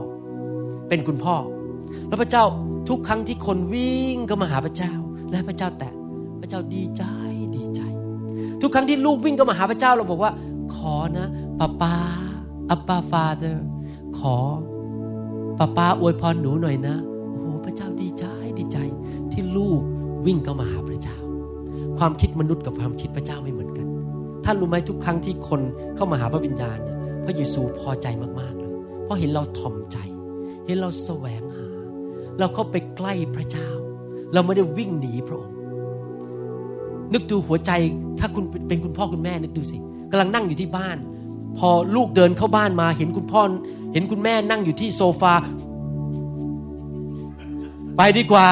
เป็นคุณพ่อ แล้วพระเจ้าทุกครั้งที่คนวิ่งเข้ามาหาพระเจ้า และพระเจ้าแตะพระเจ้าดีใจดีใจ ทุกครั้งที่ลูกวิ่งเข้ามาหาพระเจ้าเราบอกว่า ขอนะป้าป้าอัปปาฟาเดอร์ขอป้าป้าอวยพรหนูหน่อยนะโอ้โหพระเจ้าดีใจดีใจ ที่ลูกวิ่งเข้ามาหาพระเจ้า ความคิดมนุษย์กับความคิดพระเจ้าไม่เหมือนกันท่านรู้ไหมทุกครั้งที่คนเข้ามาหาพระวิญญาณเนี่ย พระเยซูพอใจมากๆเลย เพราะเห็นเราถ่อมใจ เห็นเราแสวงหา เราเข้าไปใกล้พระเจ้า เราไม่ได้วิ่งหนีพระองค์ นึกดูหัวใจถ้าคุณเป็นคุณพ่อคุณแม่นึกดูสิกำลังนั่งอยู่ที่บ้าน พอลูกเดินเข้าบ้านมาเห็นคุณพ่อเห็นคุณแม่นั่งอยู่ที่โซฟา ไปดีกว่า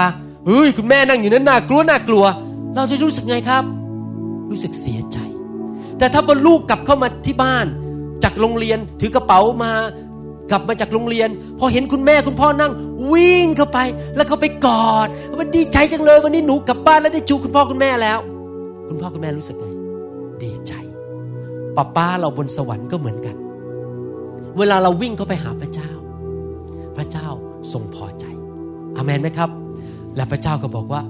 เฮ้ยคุณแม่นั่งอยู่นั้นน่ากลัวน่ากลัว เราจะรู้สึกไงครับ รู้สึกเสียใจ แต่ถ้าพอลูกกลับเข้ามาที่บ้าน จากโรงเรียนถือกระเป๋ามากลับมาจากโรงเรียน พอเห็นคุณแม่คุณพ่อนั่ง วิ่งเข้าไป แล้วเขาไปกอดมันดีใจจังเลยวันนี้หนูกลับบ้านแล้วได้จูคุณพ่อคุณแม่แล้ว คุณพ่อคุณแม่รู้สึกไงดีใจป้าป้าเราบนสวรรค์ก็เหมือนกัน เวลาเราวิ่งเข้าไปหาพระเจ้า พระเจ้าทรงพอใจอเมนไหมครับ และพระเจ้าก็บอกว่า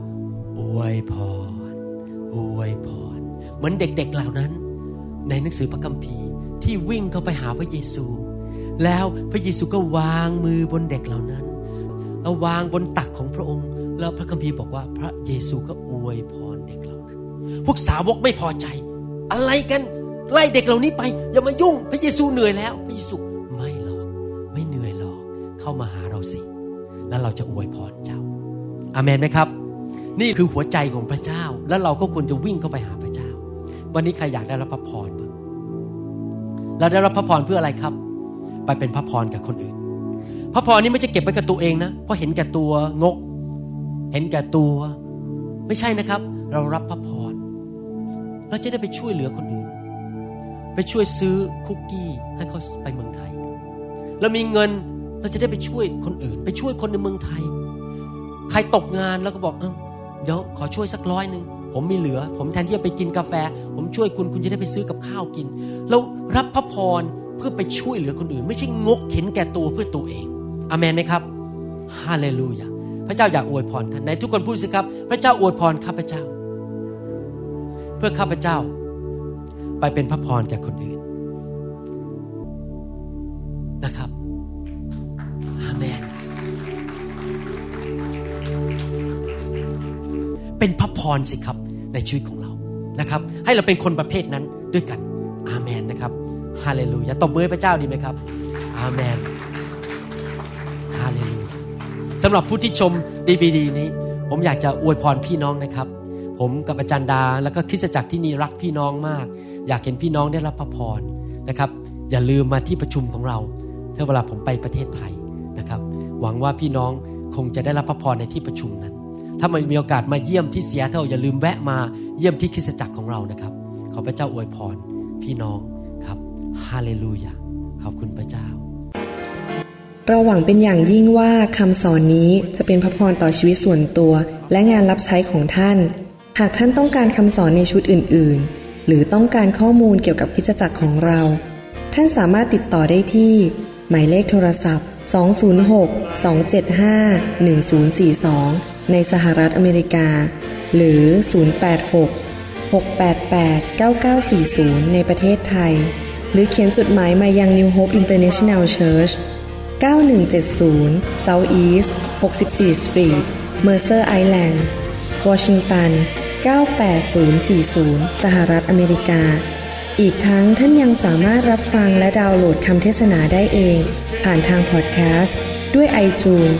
อวยพรอวยพรเหมือนเด็กๆเหล่านั้น ในหนังสือพระคัมภีร์ ที่วิ่งเข้าไปหาพระเยซู แล้วพระเยซูก็วางมือบนเด็กเหล่านั้นแล้ววางบนตักของพระองค์ แล้วพระคัมภีร์บอกว่าพระเยซูก็อวยพรเด็กเหล่านั้น พวกสาวกไม่พอใจ อะไรกันไล่เด็กเหล่านี้ไป อย่ามายุ่ง พระเยซูเหนื่อยแล้ว พระเยซูไม่หรอก ไม่เหนื่อยหรอก เข้ามาหาเราสิ แล้วเราจะอวยพรเจ้า อาเมนไหมครับ นี่คือหัวใจของพระเจ้า แล้วเราก็ควรจะวิ่งเข้าไปหาพระเจ้า วันนี้ใครอยากได้รับพระพร เราได้รับพระพรเพื่ออะไรครับ ไปเป็นพระพรกับคนอื่น พระพรนี้ไม่ใช่เก็บไว้กับตัวเองนะ เพราะเห็นแก่ตัวงก เห็นแก่ตัว ไม่ใช่นะครับ เรารับพระพร เราจะได้ไปช่วยเหลือคนอื่น ไปช่วยซื้อคุกกี้ให้เขาไปเมืองไทย เรามีเงินเราจะได้ไปช่วยคนอื่น ไปช่วยคนในเมืองไทย ใครตกงานแล้วก็บอกเออเดี๋ยวขอช่วยสักร้อยหนึ่ง ผมมีเหลือ ผมแทนที่จะไปกินกาแฟ ผมช่วยคุณคุณจะได้ไปซื้อกับข้าวกิน เรารับพระพรเพื่อไปช่วยเหลือคนอื่น ไม่ใช่งกเห็นแก่ตัวเพื่อตัวเองอเมนไหมครับฮาเลลูยาพระเจ้าอยากอวยพรท่านไหนทุกคนพูดสิครับ พระเจ้าอวยพรข้าพเจ้า เพื่อข้าพเจ้า ไปเป็นพระพรแก่คนอื่นนะครับ เป็นพระพรสิครับในชีวิตของเรานะครับ ให้เราเป็นคนประเภทนั้นด้วยกัน อาเมนนะครับฮาเลลูยาตบมือให้พระเจ้าดีไหมครับ อาเมนฮาเลลูยาสำหรับผู้ที่ชมดีวีดีนี้ ผมอยากจะอวยพรพี่น้องนะครับ ผมกับอาจารย์ดา แล้วก็คริสตจักรที่นี่รักพี่น้องมาก อยากเห็นพี่น้องได้รับพระพรนะครับ อย่าลืมมาที่ประชุมของเราถ้าเวลาผมไปประเทศไทยนะครับ หวังว่าพี่น้องคงจะได้รับพระพรในที่ประชุมนั้น ถ้ามีโอกาสมาเยี่ยมที่เสียเท่าอย่าลืมแวะมาเยี่ยมที่คริสตจักรของเรานะครับ ขอพระเจ้าอวยพรพี่น้องครับฮาเลลูยาขอบคุณพระเจ้า เราหวังเป็นอย่างยิ่งว่าคำสอนนี้จะเป็นพระพรต่อชีวิตส่วนตัว และงานรับใช้ของท่าน หากท่านต้องการคำสอนในชุดอื่น ๆ หรือต้องการข้อมูลเกี่ยวกับคริดจักรของเรา ท่านสามารถติดต่อได้ที่ หมายเลขโทรศัพท์ 206 275 1042 ในสหรัฐอเมริกา หรือ 086 688 9940 ในประเทศไทย หรือเขียนจดหมายมายัง New Hope International Church 9170 South East 64 Street Mercer Island วอชิงตัน 98040 สหรัฐอเมริกา อีกทั้งท่านยังสามารถรับฟังและดาวน์โหลดคำเทศนาได้เอง ผ่านทางพอดแคสต์ ด้วย iTunes